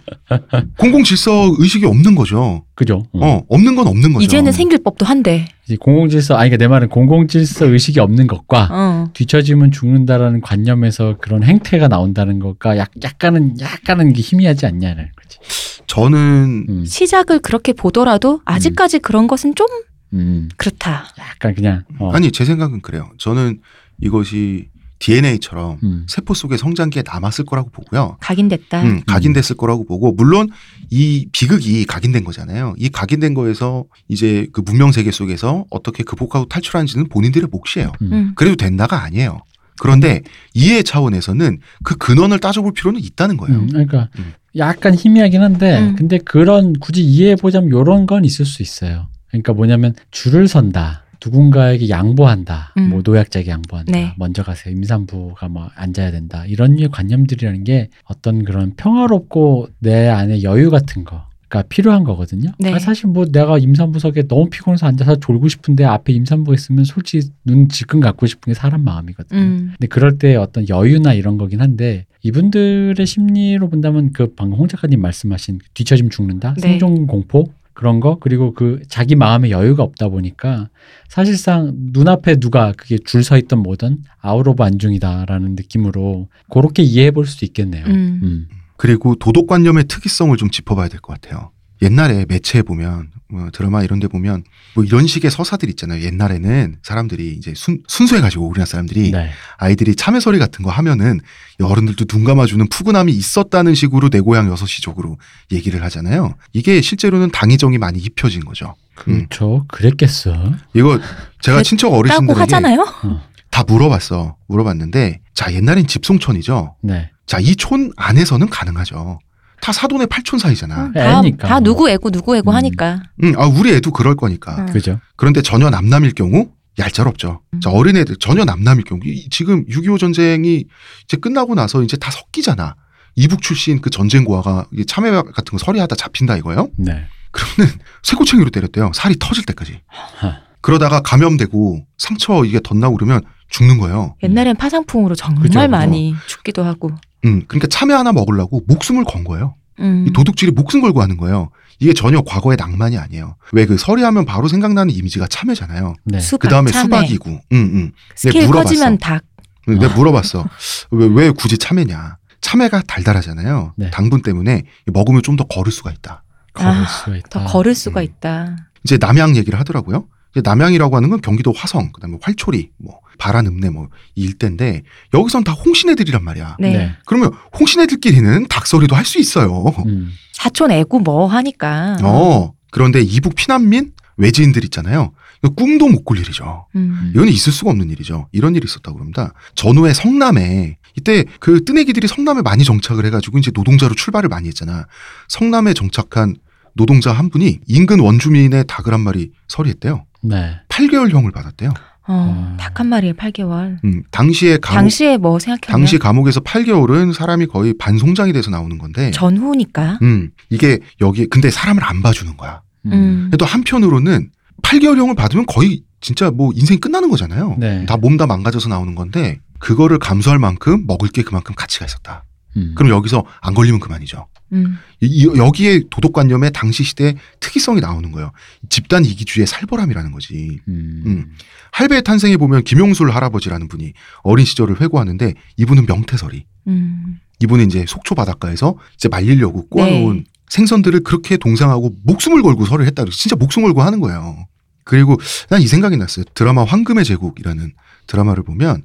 공공 질서 의식이 없는 거죠. 그죠? 어. 어 없는 건 없는 거죠. 이제는 생길 법도 한데. 이제 공공 질서 아니 그러니까 내 말은 공공 질서 의식이 없는 것과 어. 뒤처지면 죽는다라는 관념에서 그런 행태가 나온다는 것과 약, 약간은 약간은 이게 희미하지 않냐는 거지. 저는 음, 시작을 그렇게 보더라도 아직까지 그런 것은 좀 음, 그렇다. 약간 그냥 어, 아니 제 생각은 그래요. 저는 이것이 DNA처럼 음, 세포 속의 성장기에 남았을 거라고 보고요. 각인됐다. 음, 각인됐을 거라고 보고 물론 이 비극이 각인된 거잖아요. 이 각인된 거에서 이제 그 문명 세계 속에서 어떻게 극복하고 탈출하는지는 본인들의 몫이에요. 음. 음. 그래도 된다가 아니에요. 그런데 이해 차원에서는 그 근원을 따져볼 필요는 있다는 거예요. 음, 그러니까 음. 약간 희미하긴 한데 음. 근데 그런 굳이 이해해 보자면 요런 건 있을 수 있어요. 그러니까 뭐냐면 줄을 선다. 누군가에게 양보한다. 음. 뭐 노약자에게 양보한다. 네. 먼저 가세요. 임산부가 뭐 앉아야 된다. 이런 류의 관념들이라는 게 어떤 그런 평화롭고 내 안에 여유 같은 거. 가 필요한 거거든요. 네. 아, 사실 뭐 내가 임산부석에 너무 피곤해서 앉아서 졸고 싶은데 앞에 임산부가 있으면 솔직히 눈 질끈 감고 싶은 게 사람 마음이거든요. 음. 근데 그럴 때 어떤 여유나 이런 거긴 한데 이분들의 심리로 본다면 그 방금 홍 작가님 말씀하신 뒤처지면 죽는다, 네. 생존 공포 그런 거 그리고 그 자기 마음에 여유가 없다 보니까 사실상 눈앞에 누가 그게 줄 서 있던 뭐든 out of 안중이다라는 느낌으로 그렇게 이해해 볼 수도 있겠네요. 음. 음. 그리고 도덕관념의 특이성을 좀 짚어봐야 될 것 같아요. 옛날에 매체에 보면 뭐 드라마 이런 데 보면 뭐 이런 식의 서사들 있잖아요. 옛날에는 사람들이 이제 순, 순수해가지고 우리나라 사람들이 네. 아이들이 참외서리 같은 거 하면은 어른들도 눈 감아주는 푸근함이 있었다는 식으로 내 고향 여섯시적으로 얘기를 하잖아요. 이게 실제로는 당위정이 많이 입혀진 거죠. 음. 그렇죠. 그랬겠어. 이거 제가 친척 어르신들에게 하잖아요. 다 물어봤어. 물어봤는데 자 옛날엔 집송촌이죠. 네. 자이 촌 안에서는 가능하죠. 다 사돈의 팔촌 사이잖아. 다, 애니까. 다 누구 애고 누구 애고 음. 하니까. 응, 아 우리 애도 그럴 거니까. 음. 그죠. 그런데 전혀 남남일 경우 얄짤 없죠. 음. 자, 어린애들 전혀 남남일 경우 이- 지금 6.25 전쟁이 이제 끝나고 나서 이제 다 섞이잖아. 이북 출신 그 전쟁 고아가 이게 참외 같은 거 서리하다 잡힌다 이거예요. 네. 그러면 쇠꼬챙이로 때렸대요. 살이 터질 때까지. 하. 그러다가 감염되고 상처 이게 덧나고 그러면 죽는 거예요. 옛날엔 파상풍으로 정말 그죠. 많이 죽기도 하고. 음, 그러니까 참외 하나 먹으려고 목숨을 건 거예요. 음. 이 도둑질이 목숨 걸고 하는 거예요. 이게 전혀 과거의 낭만이 아니에요. 왜 그 서리하면 바로 생각나는 이미지가 참외잖아요. 네. 수박, 그 다음에 참외. 수박이고, 응, 응. 스케일 물어봤어. 커지면 닭. 내가 물어봤어. 왜, 왜 굳이 참외냐? 참외가 달달하잖아요. 네. 당분 때문에 먹으면 좀더 거를 수가 있다. 걸을 아, 수가 있다. 더 걸을 수가 음. 있다. 이제 남양 얘기를 하더라고요. 이제 남양이라고 하는 건 경기도 화성, 그다음에 활초리, 뭐 바란 읍내 뭐이 일대인데 여기선 다 홍신애들이란 말이야. 네. 그러면 홍신애들끼리는 닭소리도 할 수 있어요. 음. 사촌 애고 뭐 하니까. 어. 그런데 이북 피난민 외지인들 있잖아요. 꿈도 못 꿀 일이죠. 음. 이거는 있을 수가 없는 일이죠. 이런 일이 있었다고 그럽니다. 전후에 성남에 이때 그 뜨내기들이 성남에 많이 정착을 해가지고 이제 노동자로 출발을 많이 했잖아. 성남에 정착한 노동자 한 분이 인근 원주민의 닭을 한 마리 서리했대요. 네. 8개월형을 받았대요. 어, 음. 닭한 마리에 8개월. 음, 당시에 감옥, 당시에 뭐 생각해보면 당시 감옥에서 8개월은 사람이 거의 반송장이 돼서 나오는 건데, 전후니까. 음, 이게 여기 근데 사람을 안 봐주는 거야. 음. 또 한편으로는 8개월형을 받으면 거의 진짜 뭐 인생이 끝나는 거잖아요. 네. 다몸 다 망가져서 나오는 건데 그거를 감수할 만큼 먹을 게 그만큼 가치가 있었다. 음. 그럼 여기서 안 걸리면 그만이죠. 음. 이- 이- 여기에 도덕관념의 당시 시대의 특이성이 나오는 거예요. 집단 이기주의의 살벌함이라는 거지. 음. 음. 할배의 탄생에 보면 김용술 할아버지라는 분이 어린 시절을 회고하는데 이분은 명태설이. 음. 이분은 이제 속초 바닷가에서 이제 말리려고 꼬아놓은 네. 생선들을 그렇게 동상하고 목숨을 걸고 설을 했다. 진짜 목숨 걸고 하는 거예요. 그리고 난 이 생각이 났어요. 드라마 황금의 제국이라는 드라마를 보면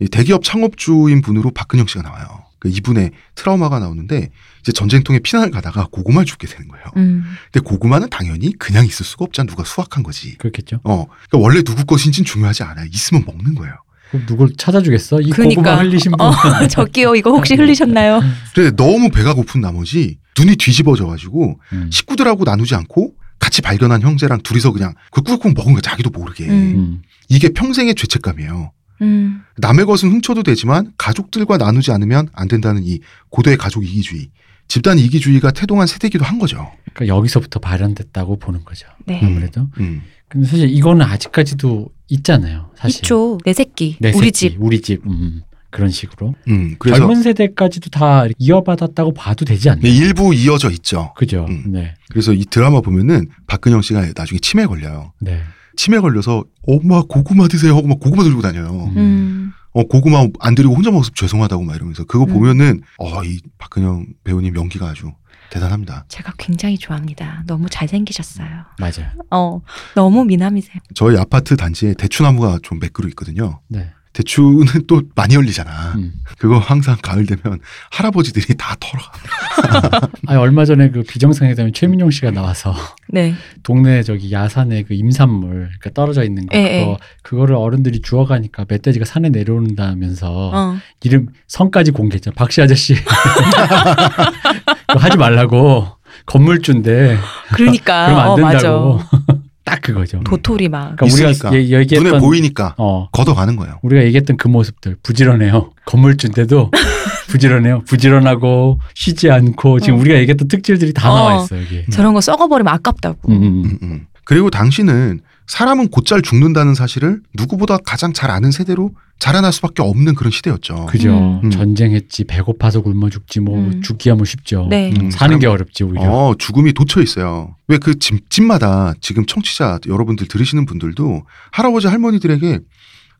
이 대기업 창업주인 분으로 박근영 씨가 나와요. 그 이분의 트라우마가 나오는데 이제 전쟁통에 피난을 가다가 고구마를 줍게 되는 거예요. 음. 근데 고구마는 당연히 그냥 있을 수가 없잖아. 누가 수확한 거지. 그렇겠죠. 어, 그러니까 원래 누구 것인지는 중요하지 않아요. 있으면 먹는 거예요. 그럼 누굴 찾아주겠어? 이 그러니까. 고구마 흘리신 분. 어, 저기요, 이거 혹시 흘리셨나요? 근데 너무 배가 고픈 나머지 눈이 뒤집어져가지고 음. 식구들하고 나누지 않고 같이 발견한 형제랑 둘이서 그냥 그 꾹꾹 먹은 거 자기도 모르게. 음. 음. 이게 평생의 죄책감이에요. 음. 남의 것은 훔쳐도 되지만 가족들과 나누지 않으면 안 된다는 이 고도의 가족 이기주의. 집단 이기주의가 태동한 세대기도 한 거죠. 그러니까 여기서부터 발현됐다고 보는 거죠. 네. 아무래도. 음. 근데 사실 이거는 아직까지도 있잖아요. 사실. 있죠. 내 새끼. 내 우리 새끼, 집. 우리 집. 음, 그런 식으로. 음. 그래서 젊은 세대까지도 다 이어받았다고 봐도 되지 않나요? 네, 일부 이어져 있죠. 그죠. 음. 네. 그래서 이 드라마 보면은 박근영 씨가 나중에 치매 걸려요. 네. 치매 걸려서 엄마 고구마 드세요 하고 막 고구마 들고 다녀요. 음. 음. 어 고구마 안 드리고 혼자 먹어서 죄송하다고 막 이러면서 그거 음. 보면은 어 이 박근영 배우님 연기가 아주 대단합니다. 제가 굉장히 좋아합니다. 너무 잘생기셨어요. 맞아요. 어, 너무 미남이세요. 저희 아파트 단지에 대추나무가 좀몇 그루 있거든요. 네. 대추는 또 많이 열리잖아. 음. 그거 항상 가을 되면 할아버지들이 다 털어. 아니, 얼마 전에 그 비정상회담에 최민용 씨가 나와서 네. 동네 저기 야산에 그 임산물 그러니까 떨어져 있는 거 예, 그거 그거를 어른들이 주워가니까 멧돼지가 산에 내려온다면서 어. 이름 성까지 공개했잖아. 박씨 아저씨 하지 말라고 건물주인데 그러니까. 그러면 안 어, 된다고. 맞아. 딱 그거죠. 도토리 막. 그러니까 있으니까. 우리가 얘- 얘기했던 눈에 보이니까 어 걷어가는 거예요. 우리가 얘기했던 그 모습들 부지런해요. 건물주인데도 부지런해요. 부지런하고 쉬지 않고 지금 어. 우리가 얘기했던 특질들이 다 어. 나와 있어요 여기. 저런 거 썩어버리면 아깝다고. 음, 음. 음, 음. 그리고 당신은 사람은 곧잘 죽는다는 사실을 누구보다 가장 잘 아는 세대로 자라날 수밖에 없는 그런 시대였죠. 그죠. 음. 전쟁했지 배고파서 굶어 죽지 뭐 음. 죽기야 뭐 쉽죠. 네. 음, 사는 게 어렵지 오히려. 어, 죽음이 돋쳐 있어요. 왜그 집집마다 지금 청취자 여러분들 들으시는 분들도 할아버지 할머니들에게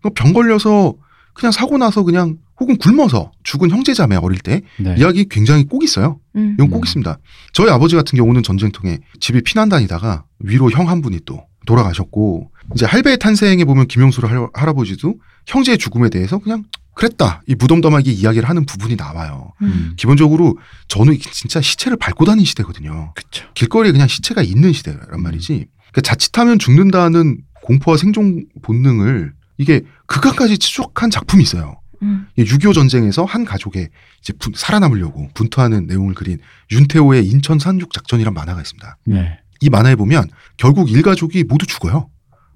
그병 걸려서 그냥 사고 나서 그냥 혹은 굶어서 죽은 형제자매 어릴 때 네. 이야기 굉장히 꼭 있어요. 음. 이건 꼭 음. 있습니다. 저희 아버지 같은 경우는 전쟁통에 집에 피난 다니다가 위로 형 한 분이 또 돌아가셨고 이제 할배의 탄생에 보면 김용수 할, 할아버지도 형제의 죽음에 대해서 그냥 그랬다 이 무덤덤하게 이야기를 하는 부분이 나와요. 음. 기본적으로 저는 진짜 시체를 밟고 다니는 시대거든요. 그쵸. 길거리에 그냥 시체가 있는 시대란 말이지. 그러니까 자칫하면 죽는다는 공포와 생존 본능을 이게 극악까지 추적한 작품이 있어요. 음. 6.25 전쟁에서 한 가족의 이제 분- 살아남으려고 분투하는 내용을 그린 윤태호의 인천 산육 작전이란 만화가 있습니다. 네. 이 만화에 보면 결국 일가족이 모두 죽어요.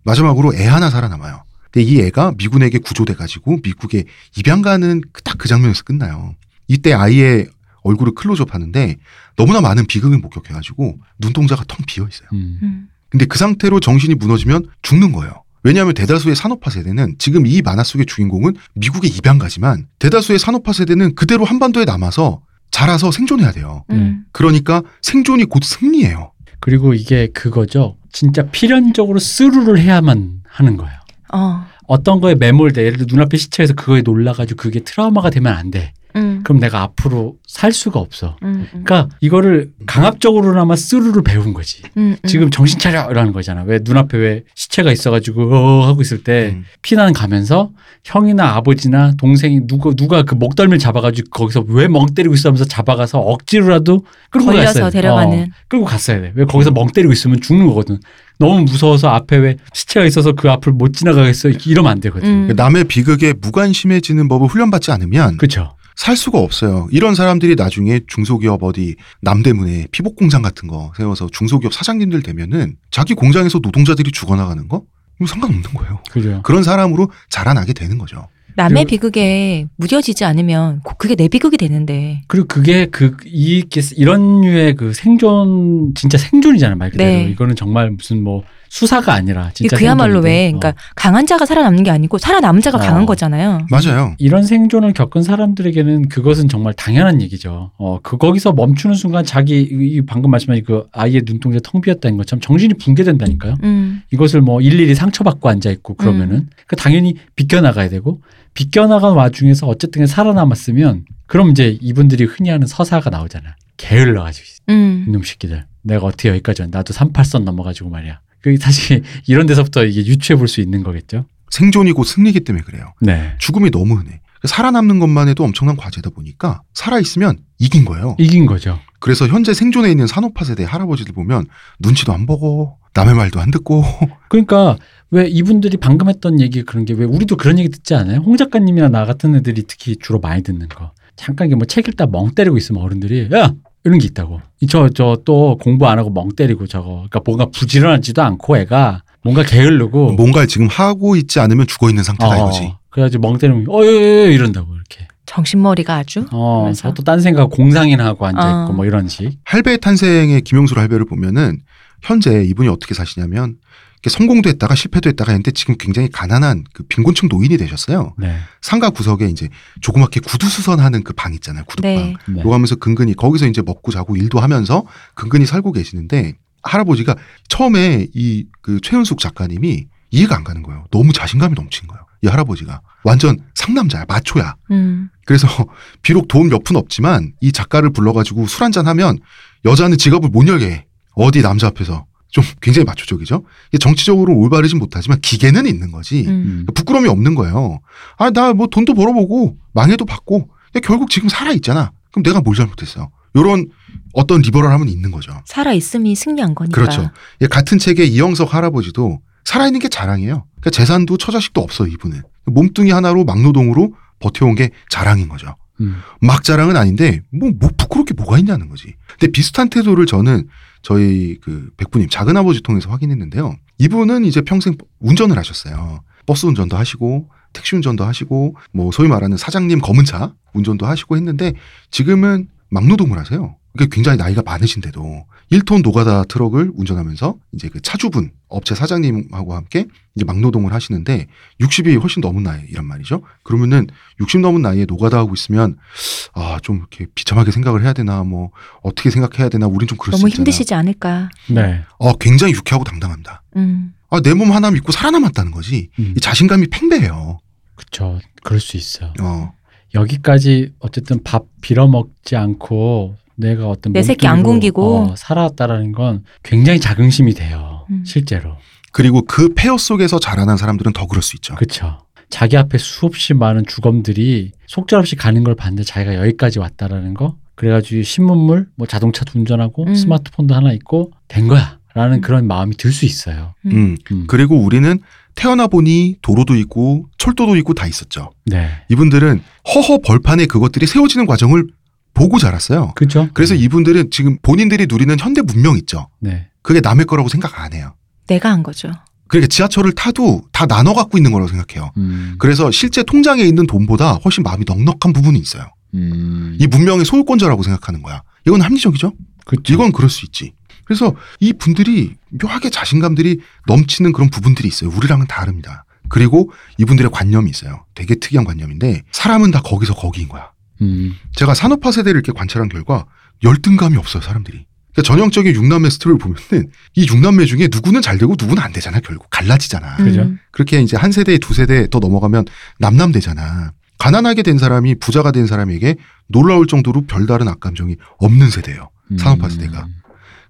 마지막으로 애 하나 살아남아요. 근데 이 애가 미군에게 구조돼 가지고 미국에 입양 가는 딱 그 장면에서 끝나요. 이때 아이의 얼굴을 클로즈업 하는데 너무나 많은 비극을 목격해 가지고 눈동자가 텅 비어 있어요. 음. 음. 근데 그 상태로 정신이 무너지면 죽는 거예요. 왜냐하면 대다수의 산업화 세대는 지금 이 만화 속의 주인공은 미국의 입양가지만 대다수의 산업화 세대는 그대로 한반도에 남아서 자라서 생존해야 돼요. 음. 그러니까 생존이 곧 승리예요. 그리고 이게 그거죠. 진짜 필연적으로 스루를 해야만 하는 거예요. 어. 어떤 거에 매몰돼. 예를 들어 눈앞에 시체에서 그거에 놀라가지고 그게 트라우마가 되면 안 돼. 음. 그럼 내가 앞으로 살 수가 없어. 음. 음. 그러니까 이거를 강압적으로나마 스루를 배운 거지. 음. 음. 지금 정신 차려 이라는 거잖아. 왜 눈앞에 왜 시체가 있어가지고 어 하고 있을 때 음. 피난 가면서 형이나 아버지나 동생이 누가 누가 그 목덜미를 잡아가지고 거기서 왜 멍 때리고 있어 하면서 잡아가서 억지로라도 끌고 걸려서 갔어야 돼. 데려가는. 어, 끌고 갔어야 돼. 왜 거기서 멍 때리고 있으면 죽는 거거든. 너무 무서워서 앞에 왜 시체가 있어서 그 앞을 못 지나가겠어 이러면 안 되거든. 음. 남의 비극에 무관심해지는 법을 훈련받지 않으면 그렇죠. 살 수가 없어요. 이런 사람들이 나중에 중소기업 어디 남대문에 피복 공장 같은 거 세워서 중소기업 사장님들 되면은 자기 공장에서 노동자들이 죽어나가는 거? 이거 상관없는 거예요. 그죠. 그런 사람으로 자라나게 되는 거죠. 남의 비극에 무뎌지지 않으면 고- 그게 내 비극이 되는데. 그리고 그게 그 이 이런 류의 그 생존 진짜 생존이잖아요 말 그대로 네. 이거는 정말 무슨 뭐 수사가 아니라 진짜 그야말로 생존인데. 왜, 어. 그러니까 강한 자가 살아남는 게 아니고 살아남은 자가 어. 강한 거잖아요. 맞아요. 이런 생존을 겪은 사람들에게는 그것은 정말 당연한 얘기죠. 어, 그 거기서 멈추는 순간 자기 이- 방금 말씀하신 그 아이의 눈동자 텅 비었다는 것처럼 정신이 붕괴된다니까요. 음. 이것을 뭐 일일이 상처받고 앉아 있고 그러면은 그 당연히 비껴 나가야 되고 비껴 나간 와중에서 어쨌든 살아남았으면 그럼 이제 이분들이 흔히 하는 서사가 나오잖아. 게을러가지고 음. 이놈 새끼들. 내가 어떻게 여기까지 왔 나도 38선 넘어가지고 말이야. 그 사실 이런 데서부터 이게 유추해 볼 수 있는 거겠죠. 생존이 곧 승리기 때문에 그래요. 네. 죽음이 너무 흔해. 살아남는 것만 해도 엄청난 과제다 보니까 살아있으면 이긴 거예요. 이긴 거죠. 그래서 현재 생존해 있는 산업화 세대 할아버지들 보면 눈치도 안 보고 남의 말도 안 듣고 그러니까 왜 이분들이 방금 했던 얘기 그런 게 왜 우리도 그런 얘기 듣지 않아요? 홍 작가님이나 나 같은 애들이 특히 주로 많이 듣는 거. 잠깐 이게 뭐 책 읽다 멍 때리고 있으면 어른들이 야 이런 게 있다고. 저 저 또 공부 안 하고 멍 때리고 저거. 그러니까 뭔가 부지런하지도 않고 애가 뭔가 게을르고 뭔가를 지금 하고 있지 않으면 죽어 있는 상태다 이거지. 그래가지고 멍 때리면 어예 이런다고 이렇게. 정신머리가 아주. 어, 그래서. 저또 딴 생각 공상이나 하고 앉아 있고 어. 뭐 이런 식. 할배 탄생의 김용수 할배를 보면은 현재 이분이 어떻게 사시냐면 성공도 했다가 실패도 했다가 했는데 지금 굉장히 가난한 그 빈곤층 노인이 되셨어요. 네. 상가 구석에 이제 조그맣게 구두 수선하는 그 방 있잖아요. 구두방. 네. 네. 요거 하면서 근근히 거기서 이제 먹고 자고 일도 하면서 근근히 살고 계시는데 할아버지가 처음에 이 그 최은숙 작가님이 이해가 안 가는 거예요. 너무 자신감이 넘치는 거예요. 이 할아버지가 완전 상남자야, 마초야. 음. 그래서 비록 돈 몇 푼 없지만 이 작가를 불러가지고 술 한잔 하면 여자는 지갑을 못 열게 해. 어디 남자 앞에서 좀 굉장히 마초적이죠. 이게 정치적으로 올바르진 못하지만 기계는 있는 거지. 음. 음. 부끄러움이 없는 거예요. 아, 나 뭐 돈도 벌어보고 망해도 받고 근데 결국 지금 살아있잖아. 그럼 내가 뭘 잘못했어? 요런 어떤 리버럴함은 있는 거죠. 살아 있음이 승리한 거니까. 그렇죠. 예, 같은 책의 이영석 할아버지도 살아있는 게 자랑이에요. 그러니까 재산도 처자식도 없어 이분은. 몸뚱이 하나로 막노동으로 버텨온 게 자랑인 거죠. 음. 막 자랑은 아닌데 뭐, 뭐 부끄럽게 뭐가 있냐는 거지. 근데 비슷한 태도를 저는 저희 그 백부님 작은 아버지 통해서 확인했는데요. 이분은 이제 평생 운전을 하셨어요. 버스 운전도 하시고 택시 운전도 하시고 뭐 소위 말하는 사장님 검은 차 운전도 하시고 했는데 지금은 막노동을 하세요. 그게 굉장히 나이가 많으신데도 1톤 노가다 트럭을 운전하면서 이제 그 차주분 업체 사장님하고 함께 이제 막노동을 하시는데 60이 훨씬 넘은 나이란 말이죠. 그러면은 60 넘은 나이에 노가다 하고 있으면 아 좀 이렇게 비참하게 생각을 해야 되나 뭐 어떻게 생각해야 되나 우린 좀 그럴 너무 수 있잖아. 힘드시지 않을까. 네. 어 굉장히 유쾌하고 당당합니다. 음. 아, 내 몸 하나 믿고 살아남았다는 거지. 음. 이 자신감이 팽배해요. 그쵸. 그럴 수 있어요. 어. 여기까지 어쨌든 밥 빌어 먹지 않고 내가 어떤 내 새끼 안 굶기고. 어, 살아왔다라는 건 굉장히 자긍심이 돼요. 음. 실제로. 그리고 그 폐허 속에서 자라난 사람들은 더 그럴 수 있죠. 그쵸. 자기 앞에 수없이 많은 주검들이 속절없이 가는 걸 봤는데 자기가 여기까지 왔다라는 거. 그래가지고 신문물, 뭐 자동차도 운전하고 음. 스마트폰도 하나 있고 된 거야. 라는 음. 그런 마음이 들 수 있어요. 음. 음. 그리고 우리는 태어나 보니 도로도 있고 철도도 있고 다 있었죠. 네. 이분들은 허허 벌판에 그것들이 세워지는 과정을 보고 자랐어요. 그죠? 그래서 이분들은 지금 본인들이 누리는 현대 문명 있죠. 네. 그게 남의 거라고 생각 안 해요. 내가 한 거죠. 그러니까 지하철을 타도 다 나눠 갖고 있는 거라고 생각해요. 음. 그래서 실제 통장에 있는 돈보다 훨씬 마음이 넉넉한 부분이 있어요. 음. 이 문명의 소유권자라고 생각하는 거야. 이건 합리적이죠? 그쵸. 이건 그럴 수 있지. 그래서 이 분들이 묘하게 자신감들이 넘치는 그런 부분들이 있어요. 우리랑은 다릅니다. 그리고 이분들의 관념이 있어요. 되게 특이한 관념인데 사람은 다 거기서 거기인 거야. 음. 제가 산업화 세대를 이렇게 관찰한 결과 열등감이 없어요, 사람들이. 그러니까 전형적인 육남매 스토리를 보면은 이 육남매 중에 누구는 잘 되고 누구는 안 되잖아, 결국. 갈라지잖아. 그죠? 음. 그렇게 이제 한 세대, 두 세대 더 넘어가면 남남 되잖아. 가난하게 된 사람이 부자가 된 사람에게 놀라울 정도로 별다른 악감정이 없는 세대예요. 산업화 세대가. 음.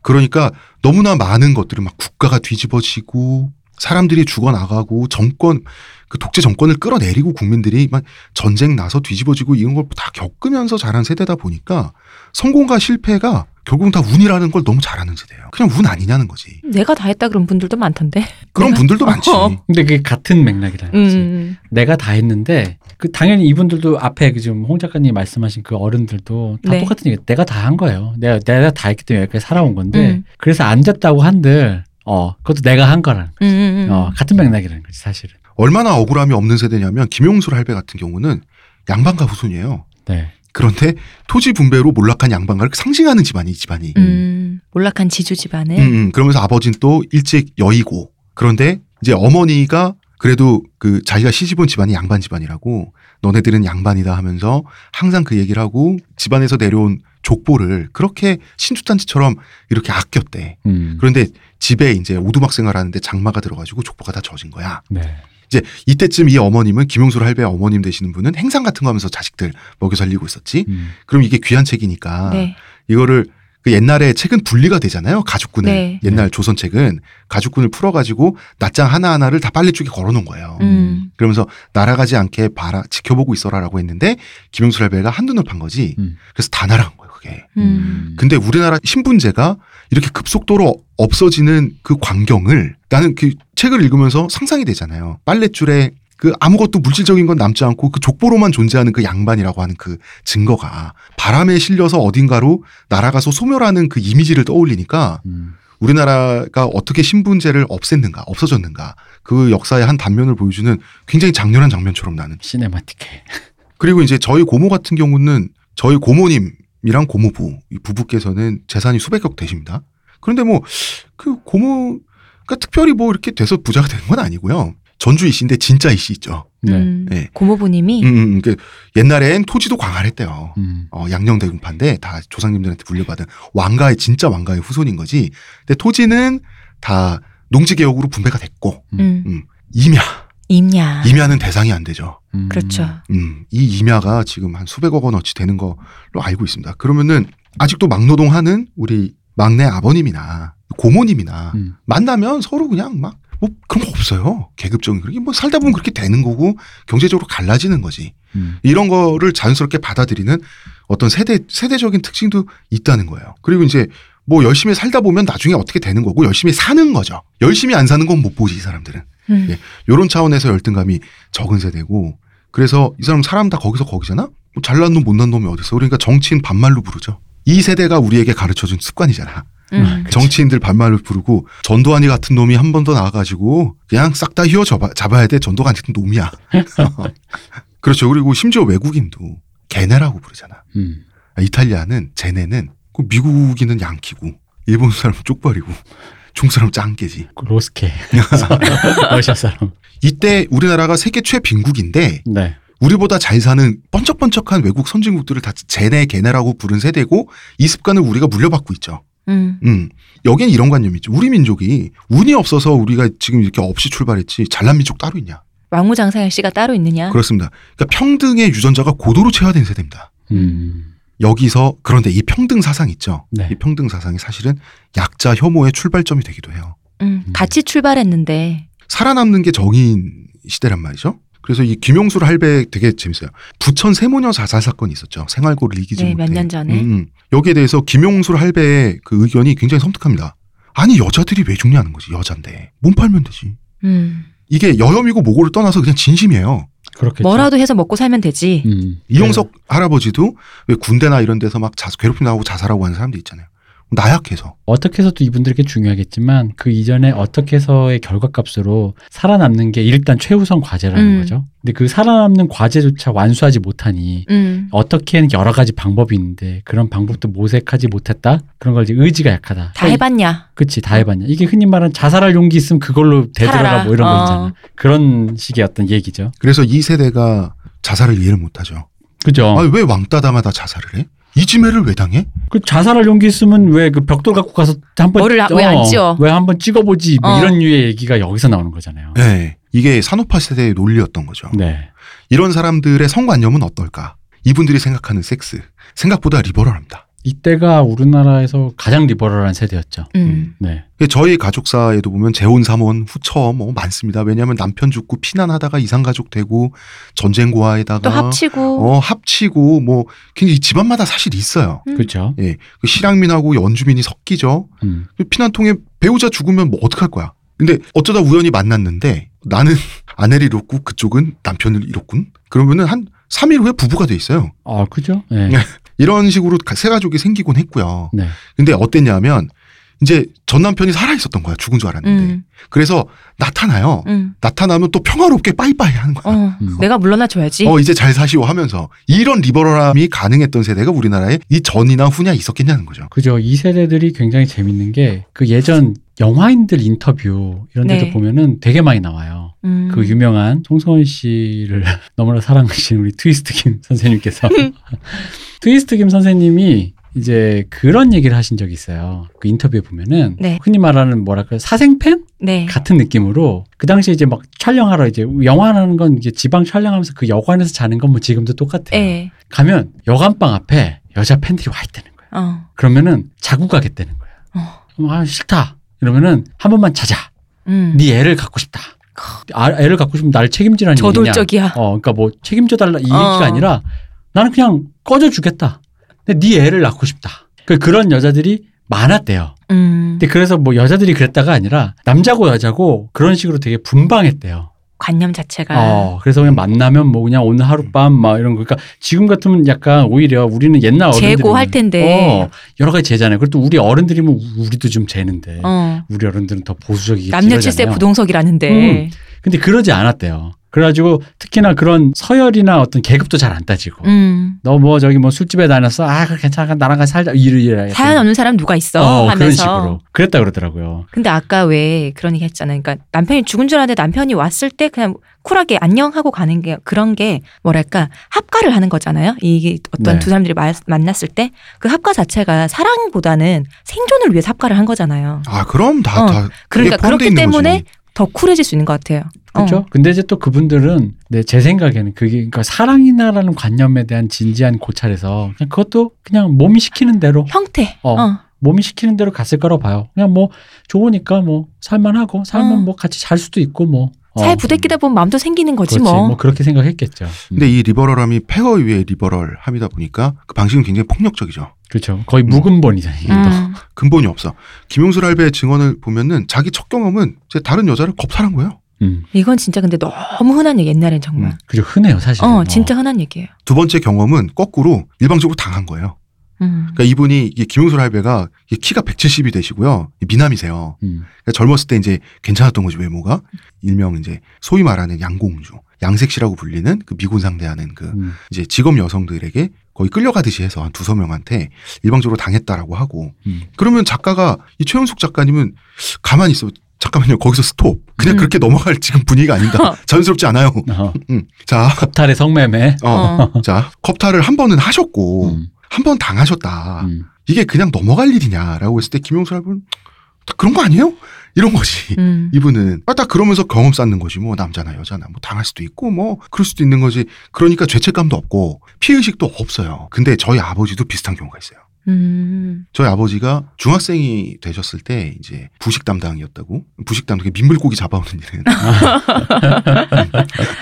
그러니까 너무나 많은 것들을 막 국가가 뒤집어지고 사람들이 죽어나가고 정권 그 독재 정권을 끌어내리고 국민들이 막 전쟁 나서 뒤집어지고 이런 걸 다 겪으면서 자란 세대다 보니까 성공과 실패가 결국은 다 운이라는 걸 너무 잘 아는 세대예요. 그냥 운 아니냐는 거지. 내가 다 했다 그런 분들도 많던데. 그런 내가- 분들도 많지. 어. 근데 그게 같은 맥락이라는 거지. 음. 내가 다 했는데 그 당연히 이분들도 앞에 그 지금 홍 작가님 말씀하신 그 어른들도 다 네. 똑같은 얘기. 내가 다 한 거예요. 내가 내가 다 했기 때문에 여기까지 살아온 건데 음. 그래서 안 됐다고 한들 어 그것도 내가 한 거라는 음, 음, 음. 어 같은 맥락이라는 거지 사실은. 얼마나 억울함이 없는 세대냐면 김용술 할배 같은 경우는 양반가 후손이에요. 네. 그런데 토지 분배로 몰락한 양반가를 상징하는 집안이 이 집안이. 음. 몰락한 지주 집안을. 음, 음. 그러면서 아버지는 또 일찍 여의고 그런데 이제 어머니가 그래도 그 자기가 시집온 집안이 양반 집안이라고 너네들은 양반이다 하면서 항상 그 얘기를 하고 집안에서 내려온 족보를 그렇게 신주단지처럼 이렇게 아꼈대. 음. 그런데 집에 이제 오두막 생활하는데 장마가 들어가지고 족보가 다 젖은 거야. 네. 이제 이때쯤 이 어머님은 김용술 할배 어머님 되시는 분은 행상 같은 거 하면서 자식들 먹여 살리고 있었지. 음. 그럼 이게 귀한 책이니까 네. 이거를 그 옛날에 책은 분리가 되잖아요. 가죽군을. 네. 옛날 조선 책은 가죽군을 풀어가지고 낱장 하나 하나를 다 빨래줄에 걸어놓은 거예요. 음. 그러면서 날아가지 않게 봐라, 지켜보고 있어라라고 했는데 김용술 할배가 한눈을 판 거지. 음. 그래서 다 날아간 거예요, 그게. 음. 근데 우리나라 신분제가 이렇게 급속도로 없어지는 그 광경을 나는 그 책을 읽으면서 상상이 되잖아요. 빨랫줄에 그 아무것도 물질적인 건 남지 않고 그 족보로만 존재하는 그 양반이라고 하는 그 증거가 바람에 실려서 어딘가로 날아가서 소멸하는 그 이미지를 떠올리니까 음. 우리나라가 어떻게 신분제를 없앴는가, 없어졌는가 그 역사의 한 단면을 보여주는 굉장히 장렬한 장면처럼 나는. 시네마틱해. 그리고 이제 저희 고모 같은 경우는 저희 고모님 이랑 고모부 이 부부께서는 재산이 수백억 되십니다. 그런데 뭐 그 고모가 특별히 뭐 이렇게 돼서 부자가 된건 아니고요. 전주 이씨인데 진짜 이씨 있죠. 네. 음. 네. 고모부님이 음, 음, 그 옛날엔 토지도 광활했대요. 음. 어, 양녕대군파인데 다 조상님들한테 물려받은 왕가의 진짜 왕가의 후손인 거지. 근데 토지는 다 농지개혁으로 분배가 됐고 음. 임야 임야. 임야는 대상이 안 되죠. 음. 그렇죠. 음, 이 임야가 지금 한 수백억 원어치 되는 걸로 알고 있습니다. 그러면은 아직도 막노동하는 우리 막내 아버님이나 고모님이나 음. 만나면 서로 그냥 막 뭐 그런 거 없어요. 계급적인 그게 뭐 살다 보면 그렇게 되는 거고 경제적으로 갈라지는 거지. 음. 이런 거를 자연스럽게 받아들이는 어떤 세대 세대적인 특징도 있다는 거예요. 그리고 이제 뭐 열심히 살다 보면 나중에 어떻게 되는 거고 열심히 사는 거죠. 열심히 안 사는 건 못 보지 이 사람들은. 음. 예. 요런 차원에서 열등감이 적은 세대고 그래서 이 사람 사람 다 거기서 거기잖아. 뭐 잘난 놈 못난 놈이 어딨어. 그러니까 정치인 반말로 부르죠. 이 세대가 우리에게 가르쳐준 습관이잖아. 음. 정치인들 반말을 부르고 전두환이 같은 놈이 한 번 더 나와가지고 그냥 싹 다 휘어 잡아, 잡아야 돼 전두환 같은 놈이야. 그렇죠. 그리고 심지어 외국인도 걔네라고 부르잖아. 음. 이탈리아는 쟤네는 그 미국인은 양키고 일본 사람은 쪽발이고 중국 사람 짱 깨지. 그 로스케 러시아 사람. 이때 우리나라가 세계 최빈국인데 네. 우리보다 잘 사는 번쩍번쩍한 외국 선진국들을 다 쟤네 걔네라고 부른 세대고 이 습관을 우리가 물려받고 있죠. 음. 음. 여긴 이런 관념이 있죠. 우리 민족이 운이 없어서 우리가 지금 이렇게 없이 출발했지 잘난 민족 따로 있냐? 왕무장사의 씨가 따로 있느냐? 그렇습니다. 그러니까 평등의 유전자가 고도로 체화된 세대입니다. 음. 여기서 그런데 이 평등 사상 있죠. 네. 이 평등 사상이 사실은 약자 혐오의 출발점이 되기도 해요. 음. 같이 출발했는데 살아남는 게 정의인 시대란 말이죠. 그래서 이 김용술 할배 되게 재밌어요. 부천 세모녀 자살 사건이 있었죠. 생활고를 이기지 네, 못해. 몇년 전에. 음, 여기에 대해서 김용술 할배의 그 의견이 굉장히 섬뜩합니다. 아니 여자들이 왜 죽냐는 거지 여잔데 몸 팔면 되지. 음. 이게 여혐이고 모고를 떠나서 그냥 진심이에요. 그렇겠죠. 뭐라도 해서 먹고 살면 되지. 음. 이용석 할아버지도 왜 군대나 이런 데서 막 자, 괴롭힘 나고 자살하고 하는 사람들 있잖아요. 나약해서. 어떻게 해서도 이분들에게 중요하겠지만 그 이전에 어떻게 해서의 결과값으로 살아남는 게 일단 최우선 과제라는 음. 거죠. 근데 그 살아남는 과제조차 완수하지 못하니 음. 어떻게는 여러 가지 방법이 있는데 그런 방법도 모색하지 못했다. 그런 걸 이제 의지가 약하다. 다 해봤냐? 그치 다 해봤냐. 이게 흔히 말하는 자살할 용기 있으면 그걸로 되돌아가 살아라. 뭐 이런 거 어. 있잖아. 그런 식의 어떤 얘기죠. 그래서 이 세대가 자살을 이해를 못하죠. 그죠. 아니 왜 왕따 당하다 자살을 해? 이 지매를 왜 당해? 그 자살할 용기 있으면 왜 그 벽돌 갖고 가서 한번 뭐를 아- 왜안 찍어? 왜 한번 찍어보지 뭐 어. 이런 류의 얘기가 여기서 나오는 거잖아요. 네. 이게 산업화 세대의 논리였던 거죠. 네. 이런 사람들의 성관념은 어떨까? 이분들이 생각하는 섹스. 생각보다 리버럴합니다. 이때가 우리나라에서 가장 리버럴한 세대였죠. 음. 네. 저희 가족사에도 보면 재혼, 삼혼, 후처 뭐 많습니다. 왜냐하면 남편 죽고 피난하다가 이상 가족 되고 전쟁 고아에다가 또 합치고. 어, 합치고 뭐 굉장히 집안마다 사실 있어요. 음. 그렇죠. 예. 그 실향민하고 연주민이 섞이죠. 음. 그 피난통에 배우자 죽으면 뭐 어떡할 거야. 근데 어쩌다 우연히 만났는데 나는 아내를 잃었고 그쪽은 남편을 잃었군. 그러면은 한 3일 후에 부부가 돼 있어요. 아, 그죠? 네. 네. 이런 식으로 가- 새 가족이 생기곤 했고요. 네. 근데 어땠냐면 이제 전 남편이 살아 있었던 거야. 죽은 줄 알았는데. 음. 그래서 나타나요. 음. 나타나면 또 평화롭게 빠이빠이 하는 거야. 어. 음. 내가 물러나 줘야지. 어, 이제 잘 사시오 하면서 이런 리버럴함이 가능했던 세대가 우리나라에 이 전이나 후나 있었겠냐는 거죠. 그죠. 이 세대들이 굉장히 재밌는 게 그 예전 영화인들 인터뷰 이런 데도 네. 보면은 되게 많이 나와요. 음. 그 유명한 송성원 씨를 너무나 사랑하시는 우리 트위스트 김 선생님께서 트위스트 김 선생님이 이제 그런 얘기를 하신 적이 있어요. 그 인터뷰에 보면은 네. 흔히 말하는 뭐랄까 사생팬 네. 같은 느낌으로 그 당시에 이제 막 촬영하러 이제 영화라는 건 이제 지방 촬영하면서 그 여관에서 자는 건 뭐 지금도 똑같아요. 예. 가면 여관방 앞에 여자 팬들이 와 있다는 거예요. 어. 그러면은 자고 가겠다는 거예요. 어. 그럼 아 싫다. 이러면은 한 번만 자자. 음. 네 애를 갖고 싶다. 아, 애를 갖고 싶으면 나를 책임지라는 얘기냐. 저돌적이야. 어, 그러니까 뭐 책임져 달라 이 어. 얘기가 아니라 나는 그냥 꺼져 주겠다. 근데 네 애를 낳고 싶다. 그 그런 여자들이 많았대요. 음. 근데 그래서 뭐 여자들이 그랬다가 아니라 남자고 여자고 그런 식으로 되게 분방했대요. 관념 자체가. 어, 그래서 그냥 만나면 뭐 그냥 오늘 하룻밤 막 이런 거. 그러니까 지금 같으면 약간 오히려 우리는 옛날 어른들이 재고 할 텐데. 어, 여러 가지 재잖아요. 그래도 우리 어른들이면 우- 우리도 좀 재는데 어. 우리 어른들은 더 보수적이겠지. 남녀 칠세. 부동석이라는데. 음. 근데 그러지 않았대요. 그래가지고 특히나 그런 서열이나 어떤 계급도 잘 안 따지고 음. 너뭐 저기 뭐 술집에 다녔어 아 괜찮아 나랑 같이 살자 이러 이래 사연 없는 사람 누가 있어 어, 그런 하면서. 식으로 그랬다 그러더라고요. 근데 아까 왜 그런 얘기 했잖아요. 그러니까 남편이 죽은 줄 알았는데 남편이 왔을 때 그냥 쿨하게 안녕하고 가는 게 그런 게 뭐랄까 합가를 하는 거잖아요. 이게 어떤 네. 두 사람들이 마- 만났을 때 그 합가 자체가 사랑보다는 생존을 위해서 합가를 한 거잖아요. 아, 그럼 다, 어, 다. 그러니까 그렇기 때문에 거지. 더 쿨해질 수 있는 것 같아요. 그렇죠. 어. 근데 이제 또 그분들은 네, 제 생각에는 그게 그러니까 사랑이나라는 관념에 대한 진지한 고찰에서 그냥 그것도 그냥 몸이 시키는 대로 형태. 어. 어. 몸이 시키는 대로 갔을 거라고 봐요. 그냥 뭐 좋으니까 뭐 살만하고 살면 어. 뭐 같이 잘 수도 있고 뭐 어. 잘 부대끼다 보면 마음도 생기는 거지 그렇지 뭐. 뭐 그렇게 생각했겠죠. 음. 근데 이 리버럴함이 폐허 위에 리버럴함이다 보니까 그 방식은 굉장히 폭력적이죠. 그렇죠. 거의 무근본이잖아요. 이게 또. 음. 근본이 없어. 김용술 할배의 증언을 보면은 자기 첫 경험은 제 다른 여자를 겁탈한 거예요. 음. 이건 진짜 근데 너무 흔한 얘기 옛날엔 정말. 그죠 흔해요 사실. 어, 진짜 흔한 얘기예요. 두 번째 경험은 거꾸로 일방적으로 당한 거예요. 음. 그러니까 이분이 김용술 할배가 키가 170이 되시고요. 미남이세요. 음. 그러니까 젊었을 때 이제 괜찮았던 거지 외모가 일명 이제 소위 말하는 양공주, 양색시라고 불리는 그 미군 상대하는 그 음. 이제 직업 여성들에게 거의 끌려가듯이 해서 한 두서 명한테 일방적으로 당했다라고 하고 음. 그러면 작가가 이 최윤숙 작가님은 가만히 있어. 잠깐만요. 거기서 스톱. 그냥 음. 그렇게 넘어갈 지금 분위기가 아니다. 자연스럽지 않아요. 어. 음. 자, 겁탈의 성매매. 어, 자, 컵탈을 한 번은 하셨고 음. 한번 당하셨다. 음. 이게 그냥 넘어갈 일이냐라고 했을 때 김용수 다 그런 거 아니에요? 이런 거지. 음. 이분은 아, 딱 그러면서 경험 쌓는 거지 뭐 남자나 여자나 뭐 당할 수도 있고 뭐 그럴 수도 있는 거지. 그러니까 죄책감도 없고 피해 의식도 없어요. 근데 저희 아버지도 비슷한 경우가 있어요. 음. 저희 아버지가 중학생이 되셨을 때 이제 부식 담당이었다고 부식 담당 민물고기 잡아오는 일은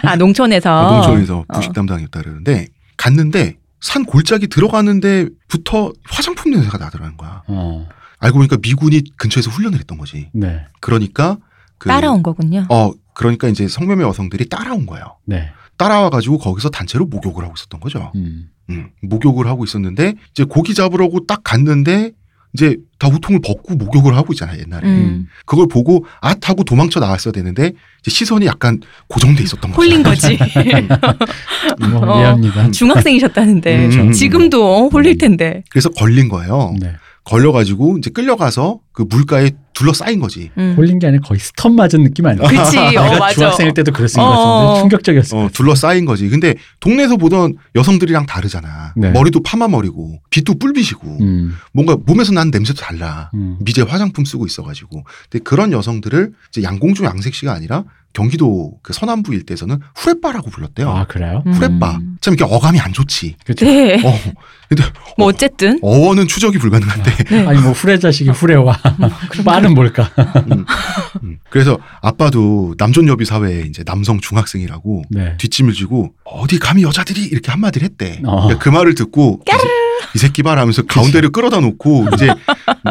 아 농촌에서. 농촌에서 부식 어. 담당이었다 그러는데 갔는데 산 골짜기 들어가는데부터 화장품 냄새가 나더라는 거야. 어. 알고 보니까 미군이 근처에서 훈련을 했던 거지. 네. 그러니까 그 따라온 거군요. 어 그러니까 이제 성매매 여성들이 따라온 거예요. 네. 따라와 가지고 거기서 단체로 목욕을 하고 있었던 거죠. 음. 음, 목욕을 하고 있었는데 이제 고기 잡으려고 딱 갔는데 이제 다 우통을 벗고 목욕을 하고 있잖아요 옛날에. 음. 그걸 보고 아 하고 도망쳐 나왔어야 되는데 이제 시선이 약간 고정돼 있었던 거죠. 홀린 거지. 뭐 어. 이해합니다. 중학생이셨다는데 음, 음. 지금도 어, 홀릴 텐데. 그래서 걸린 거예요. 네. 걸려가지고 이제 끌려가서 그 물가에 둘러싸인 거지. 음. 홀린 게 아니라 거의 스턴 맞은 느낌 아니야? 그치. 어, 내가 맞아. 중학생일 때도 그랬을 것 어. 같은데 충격적이었어. 어, 둘러싸인 거지. 근데 동네에서 보던 여성들이랑 다르잖아. 네. 머리도 파마 머리고 빛도 뿔빛이고 음. 뭔가 몸에서 나는 냄새도 달라. 음. 미제 화장품 쓰고 있어가지고. 근데 그런 여성들을 이제 양공주 양색시가 아니라 경기도 그 서남부 일대에서는 후레빠라고 불렀대요. 아 그래요? 음. 후레빠. 참 이렇게 어감이 안 좋지. 그렇죠. 네. 어, 근데 뭐 어쨌든. 어원은 추적이 불가능한데. 네. 아니 뭐 후레 자식이 후레와 빠는 뭘까? 음, 음. 그래서 아빠도 남존여비 사회에 이제 남성 중학생이라고 네. 뒷짐을 지고 어디 감히 여자들이 이렇게 한마디를 했대. 어. 그러니까 그 말을 듣고 이, 새- 이 새끼 봐 하면서 가운데를 끌어다 놓고 이제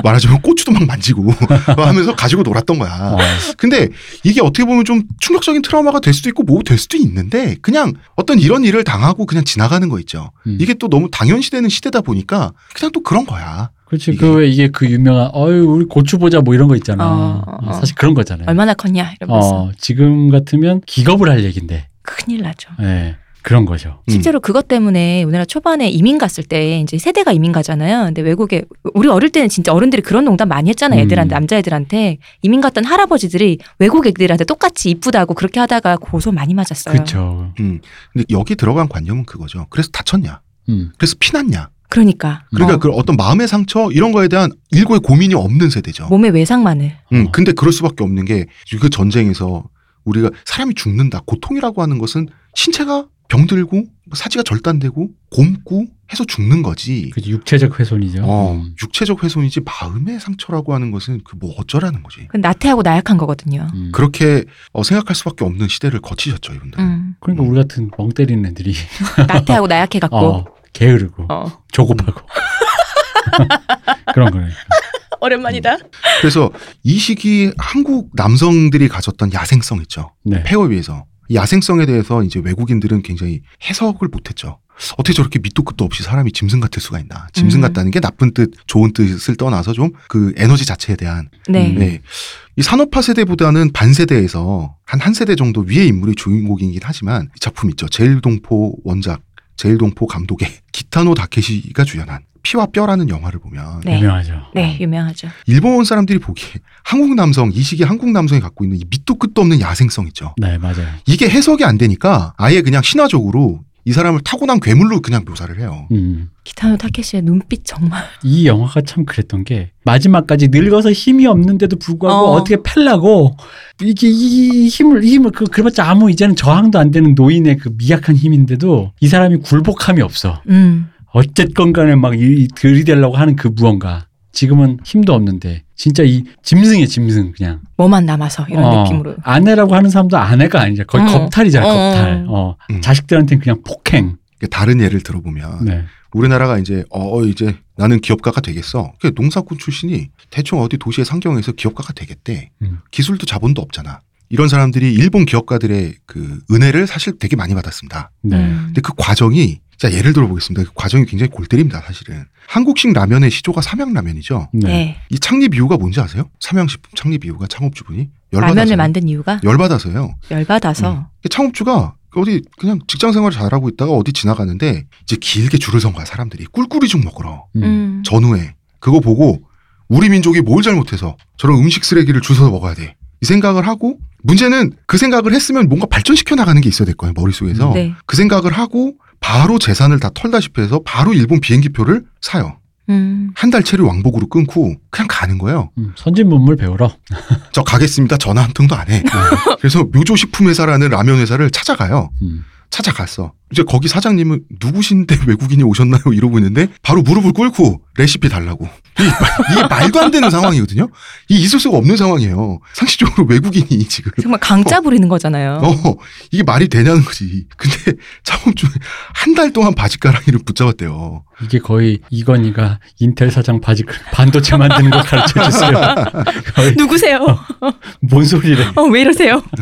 말하자면 고추도 막 만지고 하면서 가지고 놀았던 거야. 어. 근데 이게 어떻게 보면 좀 충격적인 트라우마가 될 수도 있고 뭐 될 수도 있는데 그냥 어떤 이런 일을 당하고 그냥 지나가는 거 있죠. 음. 이게 또 너무 당연시되는 시대다 보니까 그냥 또 그런 거야. 그렇지. 그 왜 이게 그 유명한 어유 우리 고추 보자 뭐 이런 거 있잖아. 어, 어. 사실 그런 거잖아요. 얼마나 컸냐 이러면서 어, 지금 같으면 기겁을 할 얘긴데. 큰일 나죠. 예. 그런 거죠. 음. 실제로 그것 때문에 우리나라 초반에 이민 갔을 때 이제 세대가 이민 가잖아요. 근데 외국에 우리 어릴 때는 진짜 어른들이 그런 농담 많이 했잖아요. 음. 애들한테 남자애들한테 이민 갔던 할아버지들이 외국 애들한테 똑같이 이쁘다고 그렇게 하다가 고소 많이 맞았어요. 그렇죠. 음. 근데 여기 들어간 관념은 그거죠. 그래서 다쳤냐? 음. 그래서 피났냐? 그러니까 그러니까 어, 그 어떤 마음의 상처 이런 거에 대한 일고의 고민이 없는 세대죠. 몸에 외상만을 음, 어. 근데 그럴 수밖에 없는 게 그 전쟁에서 우리가 사람이 죽는다. 고통이라고 하는 것은 신체가 병들고 뭐 사지가 절단되고 곪고 해서 죽는 거지. 그 육체적 훼손이죠. 어, 음. 육체적 훼손이지 마음의 상처라고 하는 것은 그 뭐 어쩌라는 거지. 그건 나태하고 나약한 거거든요. 음. 그렇게 어, 생각할 수밖에 없는 시대를 거치셨죠, 이분들. 음. 그러니까 우리 같은 멍 때리는 애들이 나태하고 나약해 갖고 어, 게으르고 어. 조급하고 그런 거예요. 오랜만이다. 그래서 이 시기 한국 남성들이 가졌던 야생성 있죠. 네. 폐허에 비해서 이 야생성에 대해서 이제 외국인들은 굉장히 해석을 못했죠. 어떻게 저렇게 밑도 끝도 없이 사람이 짐승 같을 수가 있나? 짐승 음. 같다는 게 나쁜 뜻, 좋은 뜻을 떠나서 좀 그 에너지 자체에 대한 네. 음. 네. 이 산업화 세대보다는 반세대에서 한 한 세대 정도 위의 인물이 주인공이긴 하지만 이 작품 있죠. 제일동포 원작, 제일동포 감독의 기타노 다케시가 주연한 피와 뼈라는 영화를 보면 네. 유명하죠. 네, 유명하죠. 일본 사람들이 보기에 한국 남성 이 시기 한국 남성이 갖고 있는 이 밑도 끝도 없는 야생성 있죠. 네, 맞아요. 이게 해석이 안 되니까 아예 그냥 신화적으로 이 사람을 타고난 괴물로 그냥 묘사를 해요. 음. 기타노 타케시의 눈빛 정말 이 영화가 참 그랬던 게 마지막까지 늙어서 힘이 없는데도 불구하고 어. 어. 떻게 팰라고 이게 이 힘을 이 힘을 그 그래봤자 아무 이제는 저항도 안 되는 노인의 그 미약한 힘인데도 이 사람이 굴복함이 없어. 음. 어쨌건 간에 막 이- 들이대려고 하는 그 무언가. 지금은 힘도 없는데 진짜 이 짐승이야 짐승 그냥 뭐만 남아서 이런 어, 느낌으로. 아내라고 하는 사람도 아내가 아니죠 거의 어. 겁탈이잖아 어. 겁탈 어, 음. 자식들한테는 그냥 폭행 다른 예를 들어보면 네. 우리나라가 이제 어 이제 나는 기업가가 되겠어. 그 농사꾼 출신이 대충 어디 도시의 상경에서 기업가가 되겠대. 음. 기술도 자본도 없잖아. 이런 사람들이 일본 기업가들의 그 은혜를 사실 되게 많이 받았습니다. 네. 음. 근데 그 과정이 자 예를 들어 보겠습니다. 그 과정이 굉장히 골 때립니다. 사실은 한국식 라면의 시조가 삼양라면이죠. 네. 네. 이 창립 이유가 뭔지 아세요? 삼양식품 창립 이유가 창업주분이 열받아서 라면을 만든 이유가 열받아서요. 열받아서 창업주가 어디 그냥 직장 생활 잘하고 있다가 어디 지나가는데 이제 길게 줄을 선 거야 사람들이 꿀꿀이 죽 먹으러 음. 음. 전후에 그거 보고 우리 민족이 뭘 잘못해서 저런 음식 쓰레기를 줄 서서 먹어야 돼 이 생각을 하고 문제는 그 생각을 했으면 뭔가 발전시켜 나가는 게 있어야 될 거예요 머릿속에서 네. 그 생각을 하고 바로 재산을 다 털다시피 해서 바로 일본 비행기표를 사요 음. 한 달치를 왕복으로 끊고 그냥 가는 거예요 음, 선진 문물 배우러. 저 가겠습니다 전화 한 통도 안 해 그래서 묘조식품 회사라는 라면 회사를 찾아가요 음. 찾아갔어. 이제 거기 사장님은 누구신데 외국인이 오셨나요? 이러고 있는데 바로 무릎을 꿇고 레시피 달라고. 이게, 마- 이게 말도 안 되는 상황이거든요. 이 있을 수가 없는 상황이에요. 상식적으로 외국인이 지금. 정말 강짜 부리는 거잖아요. 어, 이게 말이 되냐는 거지. 근데 창업주에 한달 동안 바지가랑이를 붙잡았대요. 이게 거의 이건희가 인텔 사장 바지 반도체 만드는 거 가르쳐 주세요. 누구세요? 뭔 소리래? 어, 왜 이러세요?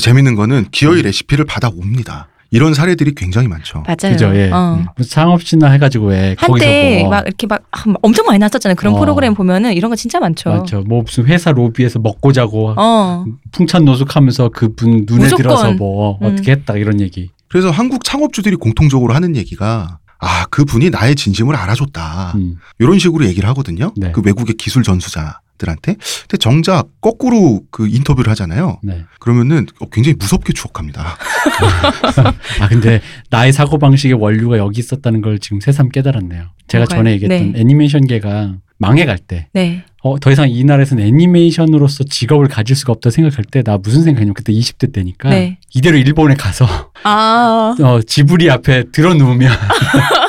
재밌는 거는 기어이 레시피를 받아옵니다. 이런 사례들이 굉장히 많죠. 맞아요. 그죠, 예. 어. 창업신화 해가지고 왜 거기서 한때 뭐 막 이렇게 막, 엄청 많이 나왔었잖아요. 그런 어. 프로그램 보면은 이런 거 진짜 많죠. 맞죠. 뭐 무슨 회사 로비에서 먹고 자고 어. 풍찬노숙하면서 그분 눈에 무조건. 들어서 뭐 음. 어떻게 했다 이런 얘기. 그래서 한국 창업주들이 공통적으로 하는 얘기가 아, 그 분이 나의 진심을 알아줬다. 음. 이런 식으로 얘기를 하거든요. 네. 그 외국의 기술 전수자 들한테. 근데 정작 거꾸로 그 인터뷰를 하잖아요. 네. 그러면은 어, 굉장히 무섭게 추억합니다. 아 근데 나의 사고 방식의 원류가 여기 있었다는 걸 지금 새삼 깨달았네요. 제가 뭐가요? 전에 얘기했던 네. 애니메이션계가 망해갈 때, 네. 어, 더 이상 이 나라에서는 애니메이션으로서 직업을 가질 수가 없다 생각할 때 나 무슨 생각이냐면 그때 20대 때니까 네. 이대로 일본에 가서 아. 어, 지브리 앞에 들어 누우면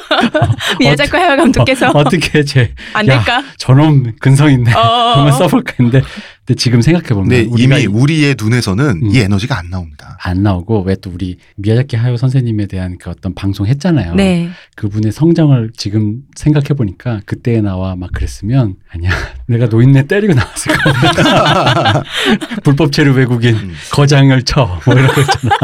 미야자키 하야 감독께서 어, 떻게 제 안 야, 될까? 저놈 근성인데 어. 한번 써볼까 했는데 근데 지금 생각해 보면 우리가 이미 우리의 눈에서는 음. 이 에너지가 안 나옵니다. 안 나오고 왜 또 우리 미야자키 하요 선생님에 대한 그 어떤 방송 했잖아요. 네. 그분의 성장을 지금 생각해 보니까 그때 나와 막 그랬으면 아니야 내가 노인네 때리고 나왔을 거야. 불법 체류 외국인 음. 거장을 쳐 뭐 이런 거 있잖아.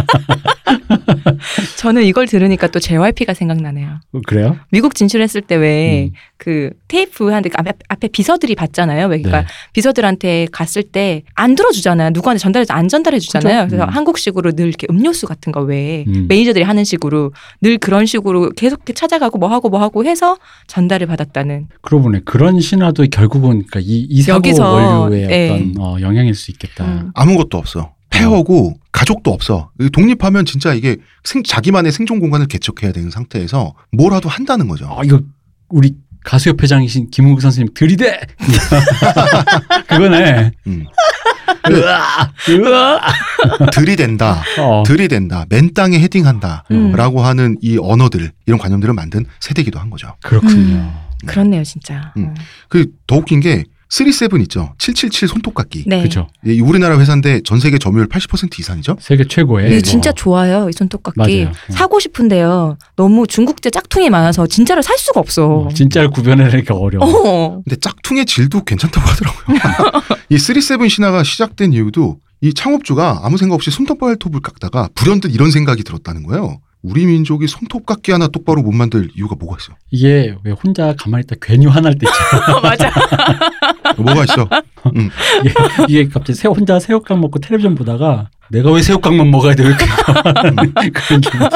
저는 이걸 들으니까 또 JYP가 생각나네요. 그래요? 미국 진출했을 때왜 음. 그 테이프 한테 앞에, 앞에 비서들이 받잖아요. 왜 그러니까 네. 비서들한테 갔을 때 안 들어주잖아요. 누구한테 전달해서 안 전달해 주잖아요. 그죠? 그래서 음. 한국식으로 늘 이렇게 음료수 같은 거왜 음. 매니저들이 하는 식으로 늘 그런 식으로 계속 이렇게 찾아가고 뭐 하고 뭐 하고 해서 전달을 받았다는. 그러고 보네 그런 신화도 결국은 그러니까 이, 이 사고 원류의 네. 어떤 어, 영향일 수 있겠다. 음. 아무것도 없어. 폐허고 가족도 없어. 독립하면 진짜 이게 생- 자기만의 생존 공간을 개척해야 되는 상태에서 뭐라도 한다는 거죠. 아 이거 우리 가수협회장이신 김웅국 선생님 들이대 그거네. 음. 으아, 으아. 들이댄다. 어. 들이댄다. 맨 땅에 헤딩한다. 음. 라고 하는 이 언어들, 이런 관념들을 만든 세대기도 한 거죠. 그렇군요. 음. 그렇네요, 진짜. 음. 어. 그더 웃긴 게 37 있죠. 777 손톱깎이. 네. 그죠. 이 우리나라 회사인데 전 세계 점유율 80% 이상이죠. 세계 최고의. 이게 네. 진짜 좋아요, 이 손톱깎이. 맞아요. 어. 사고 싶은데요. 너무 중국제 짝퉁이 많아서 진짜를 살 수가 없어. 어, 진짜를 구별해내기가 어려워. 어. 근데 짝퉁의 질도 괜찮다고 하더라고요. 이 37 신화가 시작된 이유도 이 창업주가 아무 생각 없이 손톱 발톱을 깎다가 불현듯 이런 생각이 들었다는 거예요. 우리 민족이 손톱 깎기 하나 똑바로 못 만들 이유가 뭐가 있어? 이게 왜 혼자 가만히 있다 괜히 화날 때 있잖아. 맞아. 뭐가 있어? 이게, 이게 갑자기 새 혼자 새우깡 먹고 텔레비전 보다가 내가 왜 새우깡만 먹어야 돼? 왜 이렇게 그런 기분이.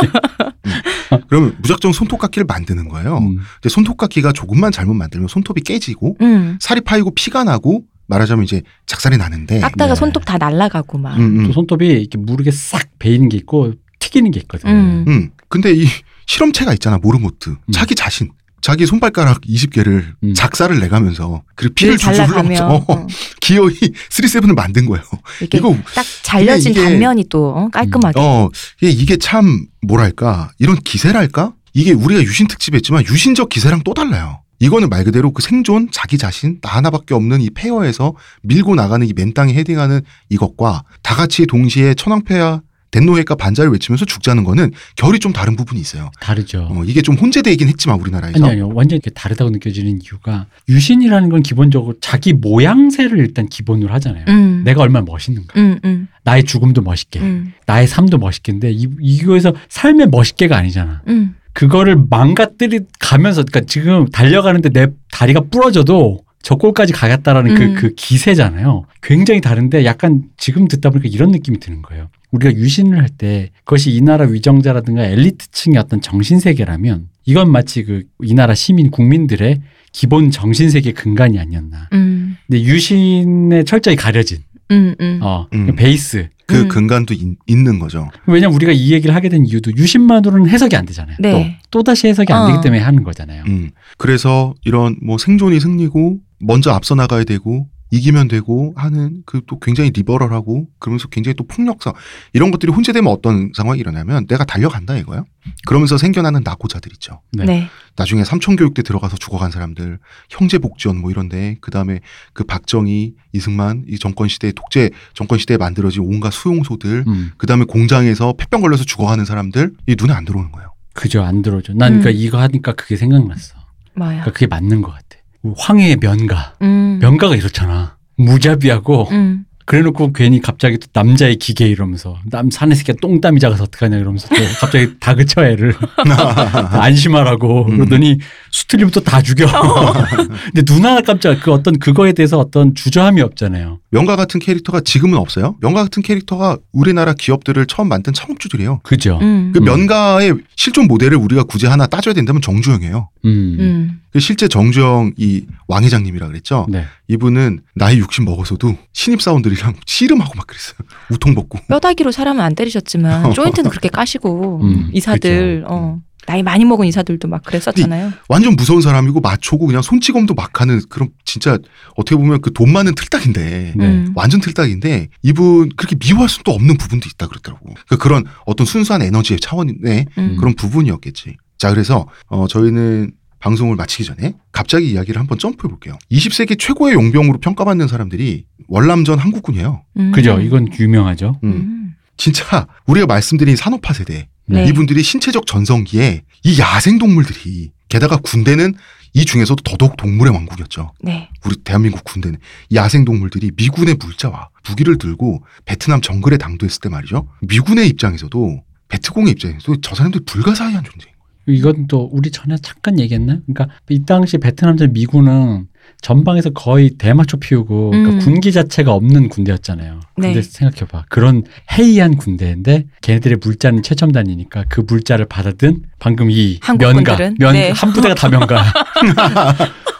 그러면 무작정 손톱 깎기를 만드는 거예요. 음. 근데 손톱 깎기가 조금만 잘못 만들면 손톱이 깨지고 음. 살이 파이고 피가 나고 말하자면 이제 작살이 나는데 깎다가 네. 손톱 다 날라가고 막. 음, 또 음, 손톱이 이렇게 무르게 싹 베이는 게 있고 튀기는 게 있거든. 음. 음. 근데 이 실험체가 있잖아 모르모트 자기 자신 자기 손발가락 20개를 음. 작살을 내가면서 그리고 피를 줄줄 잘라가면 흘러서 어. 기어이 37을 만든 거예요. 이게 이거 딱 잘려진 이게- 단면이 또 어, 깔끔하게. 어 이게, 이게 참 뭐랄까 이런 기세랄까 이게 우리가 유신 특집에 했지만 유신적 기세랑 또 달라요. 이거는 말 그대로 그 생존 자기 자신 나 하나밖에 없는 이 폐허에서 밀고 나가는 이 맨 땅에 헤딩하는 이것과 다 같이 동시에 천황폐하 덴노회가 반자를 외치면서 죽자는 거는 결이 좀 다른 부분이 있어요. 다르죠. 어, 이게 좀 혼재되긴 했지만 우리나라에서 아니 아니요. 완전히 이렇게 다르다고 느껴지는 이유가 유신이라는 건 기본적으로 자기 모양새를 일단 기본으로 하잖아요. 음. 내가 얼마나 멋있는가. 음, 음, 나의 죽음도 멋있게. 음, 나의 삶도 멋있게인데 이, 이거에서 삶의 멋있게가 아니잖아. 음. 그거를 망가뜨리 가면서 그러니까 지금 달려가는데 내 다리가 부러져도 저 골까지 가겠다라는 음. 그, 그 기세잖아요. 굉장히 다른데 약간 지금 듣다 보니까 이런 느낌이 드는 거예요. 우리가 유신을 할 때 그것이 이 나라 위정자라든가 엘리트층의 어떤 정신 세계라면 이건 마치 그 이 나라 시민 국민들의 기본 정신 세계 근간이 아니었나. 음, 근데 유신에 철저히 가려진 음, 음. 어, 음. 베이스. 그 음. 근간도 있, 있는 거죠. 왜냐면 우리가 이 얘기를 하게 된 이유도 유신만으로는 해석이 안 되잖아요. 네. 또 또다시 해석이 안 어. 되기 때문에 하는 거잖아요. 음. 그래서 이런 뭐 생존이 승리고 먼저 앞서 나가야 되고 이기면 되고 하는 그 또 굉장히 리버럴하고 그러면서 굉장히 또 폭력성 이런 것들이 혼재되면 어떤 상황이 일어나면 내가 달려간다 이거야. 그러면서 생겨나는 낙오자들 있죠. 네. 네. 나중에 삼천교육대 들어가서 죽어간 사람들, 형제 복지원 뭐 이런데 그 다음에 그 박정희, 이승만 이 정권 시대 독재 정권 시대에 만들어진 온갖 수용소들, 음, 그 다음에 공장에서 폐병 걸려서 죽어가는 사람들 이 눈에 안 들어오는 거예요. 그죠. 안 들어오죠. 난 그러니까 음. 이거 하니까 그게 생각났어. 뭐야? 그러니까 그게 맞는 것 같아. 황해의 면가. 음. 면가가 이렇잖아. 무자비하고 음. 그래놓고 괜히 갑자기 또 남자의 기계 이러면서 남 산의 새끼가 똥땀이 작아서 어떡하냐 이러면서 또 갑자기 다그쳐 애를 안심하라고 음. 그러더니 수틀리면 또 다 죽여. 근데 눈 하나 깜짝 그 어떤 그거에 대해서 어떤 주저함이 없잖아요. 명가 같은 캐릭터가 지금은 없어요. 명가 같은 캐릭터가 우리나라 기업들을 처음 만든 창업주들이에요. 그죠. 음. 그 음. 면가의 실존 모델을 우리가 굳이 하나 따져야 된다면 정주영이에요. 음. 음. 그 실제 정주영 이 왕 회장님이라 그랬죠. 네. 이분은 나이 60 먹어서도 신입 사원들이 랑 씨름하고 막 그랬어요. 우통 벗고. 뼈다귀로 사람은 안 때리셨지만 조인트는 그렇게 까시고 음, 이사들 그쵸. 어, 나이 많이 먹은 이사들도 막 그랬었잖아요. 완전 무서운 사람이고 마초고 그냥 손찌검도 막 하는 그런 진짜 어떻게 보면 그 돈 많은 틀딱인데 네. 음. 완전 틀딱인데 이분 그렇게 미워할 수도 없는 부분도 있다 그러더라고. 그러니까 그런 어떤 순수한 에너지의 차원의 음. 그런 부분이었겠지. 자 그래서 어, 저희는 방송을 마치기 전에 갑자기 이야기를 한번 점프해 볼게요. 20세기 최고의 용병으로 평가받는 사람들이 월남전 한국군이에요. 음. 그죠. 이건 유명하죠. 음. 음. 진짜 우리가 말씀드린 산업화 세대 네. 이분들이 신체적 전성기에 이 야생 동물들이 게다가 군대는 이 중에서도 더더욱 동물의 왕국이었죠. 네. 우리 대한민국 군대는 이 야생 동물들이 미군의 물자와 무기를 들고 베트남 정글에 당도했을 때 말이죠. 미군의 입장에서도 베트공의 입장에서도 저 사람들이 불가사의한 거예요. 이건 또 우리 전에 잠깐 얘기했나? 그러니까 이 당시 베트남전 미군은 전방에서 거의 대마초 피우고 그러니까 음. 군기 자체가 없는 군대였잖아요. 근데 네. 생각해봐. 그런 해이한 군대인데 걔네들의 물자는 최첨단이니까 그 물자를 받아든 방금 이 면가? 면, 네. 한 부대가 다 면가.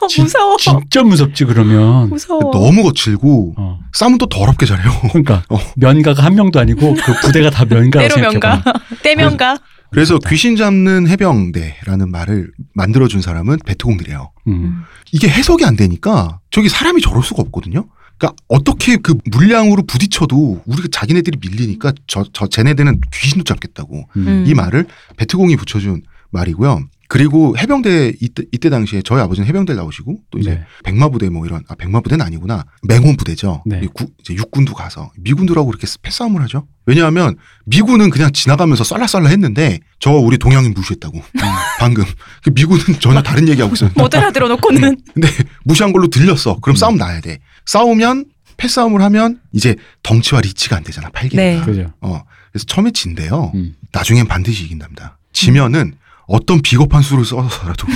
어, 진- 무서워. 진짜 무섭지 그러면. 무서워. 너무 거칠고 어. 싸움은 또 더럽게 잘해요. 그러니까 어. 면가가 한 명도 아니고 그 부대가 다 면가라고 때로 생각해봐. 때명가. 그래서. 귀신 잡는 해병대라는 말을 만들어준 사람은 베트공들이에요. 음. 이게 해석이 안 되니까 저기 사람이 저럴 수가 없거든요. 그러니까 어떻게 그 물량으로 부딪혀도 우리가 자기네들이 밀리니까 저, 저 쟤네들은 귀신도 잡겠다고 음. 음. 이 말을 베트공이 붙여준 말이고요. 그리고 해병대 이때, 이때 당시에 저희 아버지는 해병대 나오시고 또 이제 네. 백마부대 뭐 이런 아 백마부대는 아니구나 맹원 부대죠. 네. 이 구- 이제 육군도 가서 미군들하고 이렇게 패싸움을 하죠. 왜냐하면 미군은 그냥 지나가면서 썰라썰라 했는데 저 우리 동양인 무시했다고 방금 그 미군은 전혀 다른 얘기하고 있어요. 못 알아들어 놓고는 근데 무시한 걸로 들렸어. 그럼 음. 싸움 나야 돼. 싸우면 패싸움을 하면 이제 덩치와 리치가 안 되잖아. 팔기가. 네. 그죠. 어. 그래서 처음에 진대요. 음. 나중엔 반드시 이긴답니다. 지면은 어떤 비겁한 수를 써서라도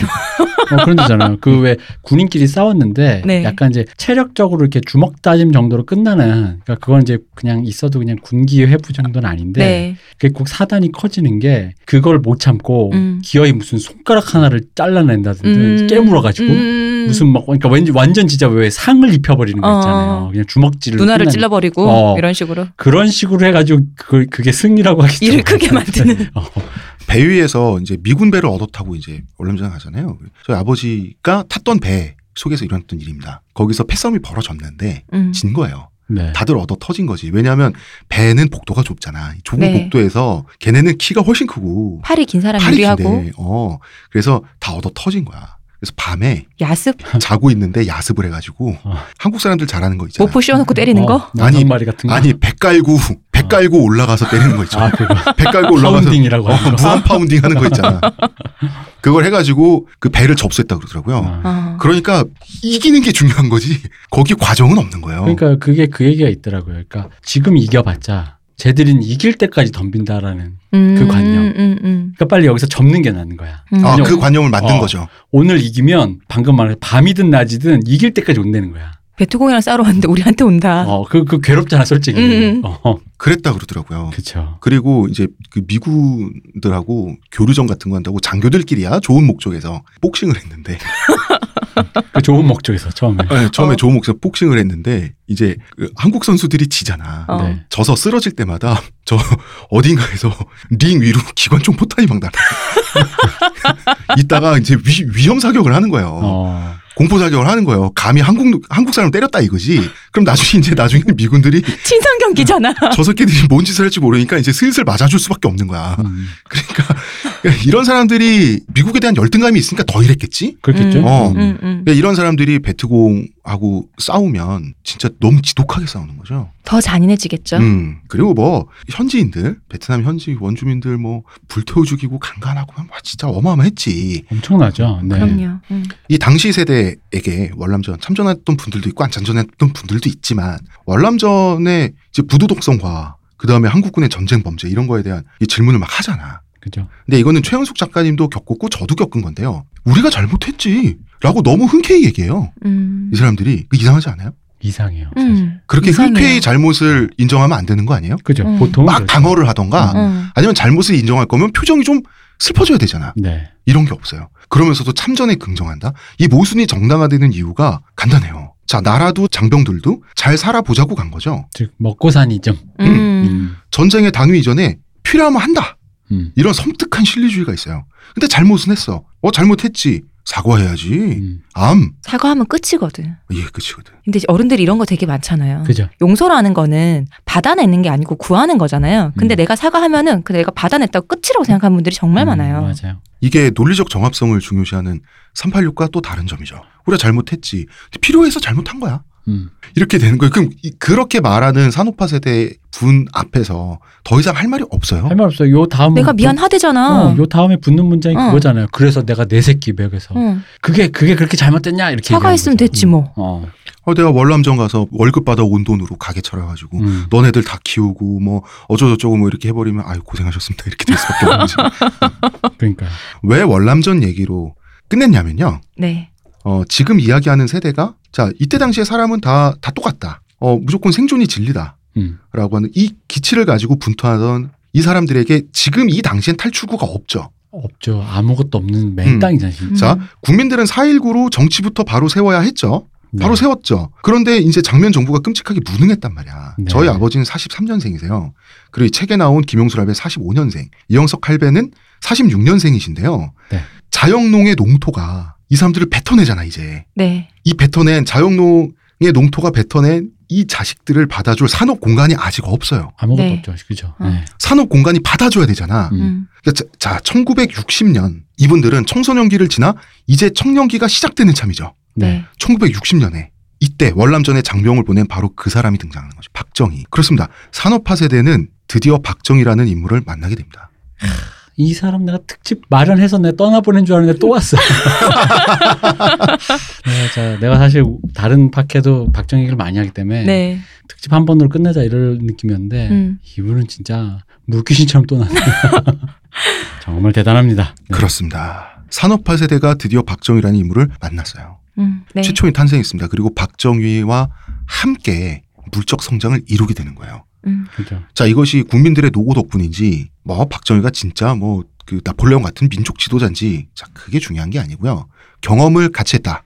어, 그런 데잖아요. 그 왜 군인끼리 싸웠는데 네. 약간 이제 체력적으로 이렇게 주먹 다짐 정도로 끝나는 그러니까 그건 이제 그냥 있어도 그냥 군기 회부 정도는 아닌데 네. 그게 꼭 사단이 커지는 게 그걸 못 참고 음. 기어이 무슨 손가락 하나를 잘라낸다든지 음. 깨물어가지고 음. 무슨 막 그러니까 왠지 완전 진짜 왜 상을 입혀버리는 거 있잖아요. 어. 그냥 주먹질로 눈알을 끝나는 찔러버리고 어. 이런 식으로 그런 식으로 해가지고 그걸 그게 승리라고 하기 일을 크게 만드는. 어. 배 위에서 이제 미군 배를 얻어 타고 이제 월남전 가잖아요. 저희 아버지가 탔던 배 속에서 일어났던 일입니다. 거기서 패싸움이 벌어졌는데 음. 진 거예요. 네. 다들 얻어 터진 거지. 왜냐하면 배는 복도가 좁잖아. 이 좁은 네. 복도에서 걔네는 키가 훨씬 크고 팔이 긴 사람 팔이 유리하고 긴데, 어, 그래서 다 얻어 터진 거야. 그래서 밤에 야습 자고 있는데 야습을 해가지고 어. 한국 사람들 잘하는 거 있잖아. 모포 씌워놓고 때리는 거. 어, 아니, 난장마리 같은 거. 아니 배 깔고 배 깔고 올라가서 때리는 거 있잖아. 아 배 깔고 올라가서 pounding이라고 어. 무한 pounding 하는 거 있잖아. 그걸 해가지고 그 배를 접수했다 그러더라고요. 어. 어. 그러니까 이기는 게 중요한 거지. 거기 과정은 없는 거예요. 그러니까 그게 그 얘기가 있더라고요. 그러니까 지금 이겨봤자 쟤들은 이길 때까지 덤빈다라는 음, 그 관념. 음, 음, 음. 그러니까 빨리 여기서 접는 게 나은 거야. 음. 아, 그 관념을 만든 어. 거죠. 오늘 이기면 방금 말한 밤이든 낮이든 이길 때까지 온다는 거야. 베트공이랑 싸러 왔는데 우리한테 온다. 어, 그, 그 괴롭잖아, 솔직히. 음. 어, 그랬다 그러더라고요. 그쵸. 그리고 이제 그 미군들하고 교류전 같은 거 한다고 장교들끼리야 좋은 목적에서 복싱을 했는데 그 좋은 목적에서 처음에. 네, 처음에 어. 좋은 목적 복싱을 했는데 이제 그 한국 선수들이 지잖아. 어. 네. 져서 쓰러질 때마다 저 어딘가에서 링 위로 기관총 포탄이 막 날아. 이따가 이제 위, 위험 사격을 하는 거예요. 어. 공포 사격을 하는 거예요. 감히 한국 한국 사람 때렸다 이거지. 그럼 나중에 이제 나중에 미군들이 친선 경기잖아. 저 새끼들이 뭔 짓을 할지 모르니까 이제 슬슬 맞아줄 수밖에 없는 거야. 음. 그러니까 이런 사람들이 미국에 대한 열등감이 있으니까 더 이랬겠지. 그렇겠죠. 음. 어. 음. 음, 음. 그러니까 이런 사람들이 베트공 하고 싸우면 진짜 너무 지독하게 싸우는 거죠. 더 잔인해지겠죠. 음 그리고 뭐 현지인들 베트남 현지 원주민들 뭐 불태워 죽이고 강간하고 하면 진짜 어마어마했지. 엄청나죠. 네. 그럼요. 음. 이 당시 세대에게 월남전 참전했던 분들도 있고 안 참전했던 분들도 있지만 월남전의 이제 부도덕성과 그 다음에 한국군의 전쟁 범죄 이런 거에 대한 이 질문을 막 하잖아. 그죠. 근데 이거는 최현숙 작가님도 겪었고 저도 겪은 건데요. 우리가 잘못했지. 라고 너무 흔쾌히 얘기해요. 음. 이 사람들이. 그 이상하지 않아요? 이상해요. 사실. 음. 그렇게 이상해요. 흔쾌히 잘못을 인정하면 안 되는 거 아니에요? 그죠. 음. 보통은 막 그렇죠. 방어를 하던가 음. 어. 아니면 잘못을 인정할 거면 표정이 좀 슬퍼져야 되잖아. 네. 이런 게 없어요. 그러면서도 참전에 긍정한다? 이 모순이 정당화되는 이유가 간단해요. 자, 나라도 장병들도 잘 살아보자고 간 거죠. 즉 먹고 사니즘. 음. 음. 전쟁의 당위 이전에 필요하면 한다. 음. 이런 섬뜩한 실리주의가 있어요. 근데 잘못은 했어. 어, 잘못했지. 사과해야지. 음. 암. 사과하면 끝이거든. 이게 끝이거든. 근데 어른들이 이런 거 되게 많잖아요. 그죠. 용서라는 거는 받아내는 게 아니고 구하는 거잖아요. 근데 음. 내가 사과하면은 그 내가 받아냈다고 끝이라고 생각하는 분들이 정말 음, 많아요. 맞아요. 이게 논리적 정합성을 중요시하는 386과 또 다른 점이죠. 우리가 잘못했지. 필요해서 잘못한 거야. 음. 이렇게 되는 거예요. 그럼 이- 그렇게 말하는 산업화 세대 분 앞에서 더 이상 할 말이 없어요. 할 말 없어요. 요 다음 내가 미안하대잖아. 어, 요 다음에 붙는 문장이 어. 그거잖아요. 그래서 내가 내 새끼 먹여서 응. 그게 그게 그렇게 잘못됐냐 이렇게 사과했으면. 됐지 뭐. 어. 어, 내가 월남전 가서 월급 받아 온 돈으로 가게 차려가지고 음. 너네들 다 키우고 뭐 어쩌고저쩌고 뭐 이렇게 해버리면 아유 고생하셨습니다 이렇게 될 수밖에 없는 거지. 그러니까 왜 월남전 얘기로 끝냈냐면요. 네. 어, 지금 이야기하는 세대가 자 이때 당시에 사람은 다 다 똑같다. 어, 무조건 생존이 진리다. 음. 라고 하는 이 기치를 가지고 분투하던 이 사람들에게 지금 이 당시엔 탈출구가 없죠. 없죠. 아무것도 없는 음. 맨땅이잖아. 진짜. 자, 음. 국민들은 4.19로 정치부터 바로 세워야 했죠. 네. 바로 세웠죠. 그런데 이제 장면 정부가 끔찍하게 무능했단 말이야. 네. 저희 아버지는 43년생이세요. 그리고 이 책에 나온 김용수 할배 45년생, 이영석 할배는 46년생이신데요. 네. 자영농의 농토가 이 사람들을 뱉어내잖아 이제. 네. 이 뱉어낸 자영농의 농토가 뱉어낸 이 자식들을 받아줄 산업 공간이 아직 없어요. 아무것도 네. 없죠. 그죠. 어. 네. 산업 공간이 받아줘야 되잖아. 음. 음. 그러니까 자, 자, 1960년 이분들은 청소년기를 지나 이제 청년기가 시작되는 참이죠. 네. 1960년에 이때 월남전에 장병을 보낸 바로 그 사람이 등장하는 거죠. 박정희. 그렇습니다. 산업화 세대는 드디어 박정희라는 인물을 만나게 됩니다. 이 사람 내가 특집 마련해서 내가 떠나보낸 줄 알았는데 또 왔어. 네, 자, 내가 사실 다른 팟캐도 박정 얘기를 많이 하기 때문에 네. 특집 한 번으로 끝내자 이럴 느낌이었는데 음. 이분은 진짜 물귀신처럼 또 나네. 정말 대단합니다. 네. 그렇습니다. 산업화 세대가 드디어 박정희라는 인물을 만났어요. 음. 네. 최초인 탄생했습니다. 그리고 박정희와 함께 물적 성장을 이루게 되는 거예요. 음. 그죠. 자, 이것이 국민들의 노고 덕분인지, 뭐, 박정희가 진짜 뭐, 그 나폴레옹 같은 민족 지도자인지, 자, 그게 중요한 게 아니고요. 경험을 같이 했다.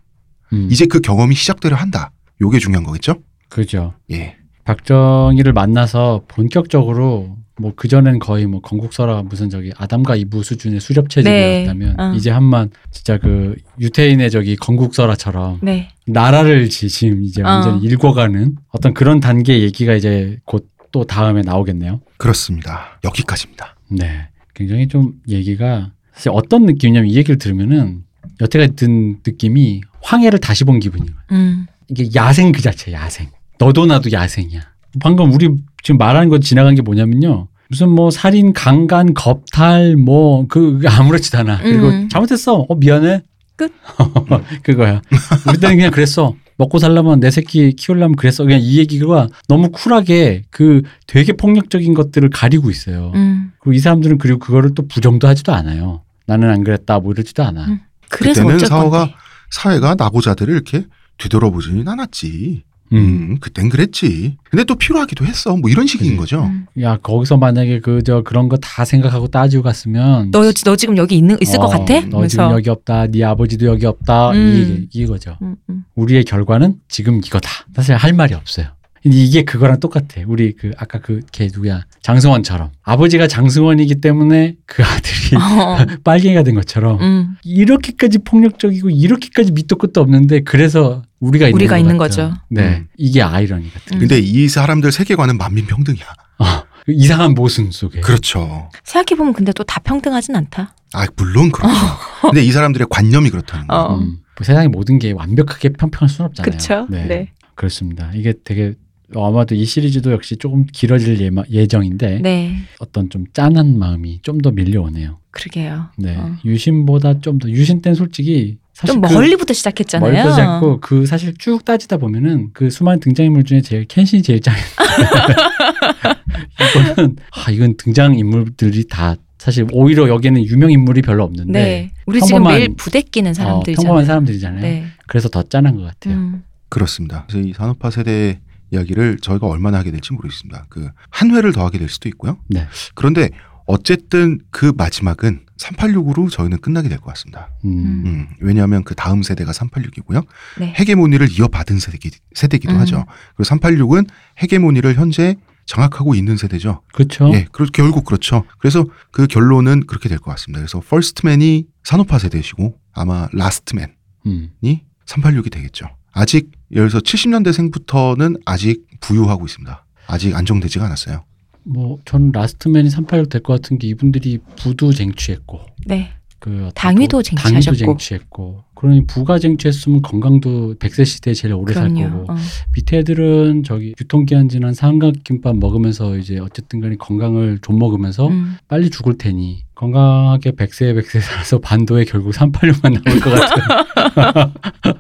음, 이제 그 경험이 시작되려 한다. 요게 중요한 거겠죠? 그죠. 예. 박정희를 만나서 본격적으로 뭐 그전엔 거의 뭐 건국서라 무슨 저기 아담과 이브 수준의 수렵 체제였다면 네. 어. 이제 한만 진짜 그 유태인의 저기 건국서라처럼 네. 나라를 지- 지금 이제 어. 완전히 일궈가는 어떤 그런 단계 얘기가 이제 곧 또 다음에 나오겠네요. 그렇습니다. 여기까지입니다. 네. 굉장히 좀 얘기가 사실 어떤 느낌이냐면 이 얘기를 들으면은 여태까지 든 느낌이 황해를 다시 본 기분이에요. 음. 이게 야생 그 자체 야생. 너도 나도 야생이야. 방금 우리 지금 말하는 거 지나간 게 뭐냐면요. 무슨 뭐 살인, 강간, 겁탈 뭐 그 아무렇지도 않아. 그리고 음. 잘못했어. 어 미안해. 끝. 그거야. 우리 때는 그냥 그랬어. 먹고 살려면 내 새끼 키우려면 그랬어. 그냥 이 얘기가 너무 쿨하게 그 되게 폭력적인 것들을 가리고 있어요. 음. 그리고 이 사람들은 그리고 그거를 또 부정도 하지도 않아요. 나는 안 그랬다 뭐 이러지도 않아. 음. 그래서 그때는 사회가 건데. 사회가 나고자들을 이렇게 뒤돌아보지는 않았지. 음. 음, 그땐 그랬지. 근데 또 필요하기도 했어. 뭐 이런 식인 그지. 거죠. 음. 야 거기서 만약에 그 저 그런 거 다 생각하고 따지고 갔으면 너, 너 지금 여기 있는 있을 것 어, 같아? 너 지금 여기 없다. 네 아버지도 여기 없다. 음. 이 이거죠. 음, 음. 우리의 결과는 지금 이거다. 사실 할 말이 없어요. 근데 이게 그거랑 똑같아. 우리 그 아까 그 걔 누구야 장승원처럼 아버지가 장승원이기 때문에 그 아들이 어. 빨갱이가 된 것처럼 음. 이렇게까지 폭력적이고 이렇게까지 밑도 끝도 없는데 그래서 우리가 있는, 우리가 것 있는. 거죠. 네, 음. 이게 아이러니 같은. 음. 근데 이 사람들 세계관은 만민평등이야. 어, 그 이상한 모순 속에. 그렇죠. 생각해 보면 근데 또 다 평등하진 않다. 아, 물론 그렇죠. 근데 이 사람들의 관념이 그렇다는 거예요. 어. 음, 뭐 세상의 모든 게 완벽하게 평평할 수는 없잖아요. 그쵸? 네. 그렇습니다. 이게 되게 아마도 이 시리즈도 역시 조금 길어질 예마, 예정인데 네. 어떤 좀 짠한 마음이 좀 더 밀려오네요. 그러게요. 네, 어. 유신보다 좀 더 유신 때는 솔직히 사실 좀그 멀리부터 시작했잖아요. 멀리서 않고 그 사실 쭉 따지다 보면은 그 수많은 등장인물 중에 제일 켄신이 제일 짱. 이거는 아 이건 등장 인물들이 다 사실 오히려 여기에는 유명 인물이 별로 없는데 네. 우리 평범한- 지금 매일 부대 끼는 어, 사람들이잖아요. 평범한 사람들이잖아요. 네. 그래서 더 짠한 것 같아요. 음. 그렇습니다. 그래서 이 산업화 세대 이야기를 저희가 얼마나 하게 될지 모르겠습니다. 그 한 회를 더 하게 될 수도 있고요. 네. 그런데 어쨌든 그 마지막은 386으로 저희는 끝나게 될 것 같습니다. 음. 음, 왜냐하면 그 다음 세대가 386이고요. 네. 헤게모니를 이어받은 세대기, 세대기도 음. 하죠. 그리고 386은 헤게모니를 현재 장악하고 있는 세대죠. 그렇죠. 예, 그 결국 그렇죠. 그래서 그 결론은 그렇게 될 것 같습니다. 그래서 First Man이 산업화 세대시고 아마 Last Man이 음. 386이 되겠죠. 아직 예를 들어서 70년대생부터는 아직 부유하고 있습니다. 아직 안정되지가 않았어요. 뭐 저는 Last Man이 386 될 것 같은 게 이분들이 부도 쟁취했고 네. 그 당위도 또 쟁취하셨고. 당위도 쟁취했고 그러니 부가 쟁취했으면 건강도 100세 시대에 제일 오래 살 그럼요. 거고 어. 밑에 애들은 저기 유통기한 지난 삼각김밥 먹으면서 이제 어쨌든 간에 건강을 좀 먹으면서 음. 빨리 죽을 테니 건강하게 100세 100세 살아서 반도에 결국 386만 남을 것 같은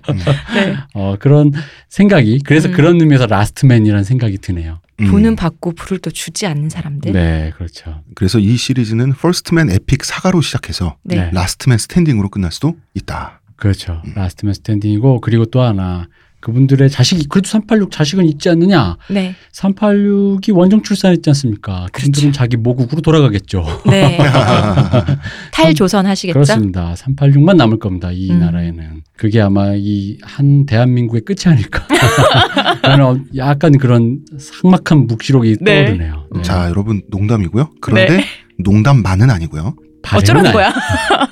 음. 네. 어, 그런 생각이 그래서 음. 그런 의미에서 라스트맨이라는 생각이 드네요. 음. 돈은 받고 불을 또 주지 않는 사람들. 네, 그렇죠. 그래서 이 시리즈는 First Man epic saga로 시작해서 네. 네. Last Man Standing으로 끝날 수도 있다. 그렇죠. 음. Last Man Standing이고 그리고 또 하나 그분들의 자식이 그래도 386 자식은 있지 않느냐? 네. 386이 원정 출산했지 않습니까? 그분들은 자기 모국으로 돌아가겠죠. 네. 탈조선 하시겠죠? 그렇습니다. 386만 남을 겁니다. 이 음. 나라에는. 그게 아마 이 한 대한민국의 끝이 아닐까. 저는 약간 그런 삭막한 묵시록이 네. 떠오르네요. 네. 자, 여러분 농담이고요. 그런데 농담만은 아니고요. 바램은 어쩌라는 아니- 거야?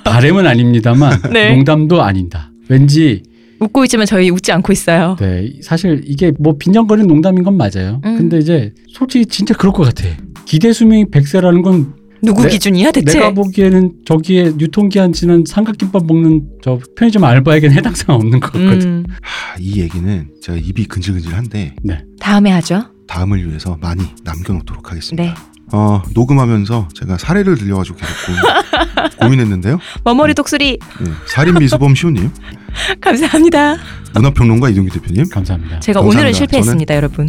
바램은 아닙니다만 네. 농담도 아니다. 왠지 웃고 있지만 저희 웃지 않고 있어요. 네, 사실 이게 뭐 빈정거리는 농담인 건 맞아요. 음. 근데 이제 솔직히 진짜 그럴 것 같아. 기대 수명이 100세라는 건 누구 네. 기준이야 대체? 내가 보기에는 저기에 유통기한 지난 삼각김밥 먹는 저 편의점 알바에게는 해당 사항 없는 것 같거든. 음, 하, 이 얘기는 제가 입이 근질근질한데 다음에 하죠. 다음을 위해서 많이 남겨놓도록 하겠습니다. 네. 어, 녹음하면서 제가 사례를 들려가지고 계속 고, 고민했는데요. 머머리 독수리 네, 살인 미수범 시호님, 감사합니다. 문화평론가 이동규 대표님, 감사합니다. 제가 감사합니다. 오늘은 실패했습니다, 여러분.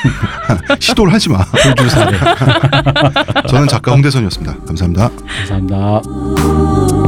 시도를 하지 마. 저는 작가 홍대선이었습니다. 감사합니다. 감사합니다.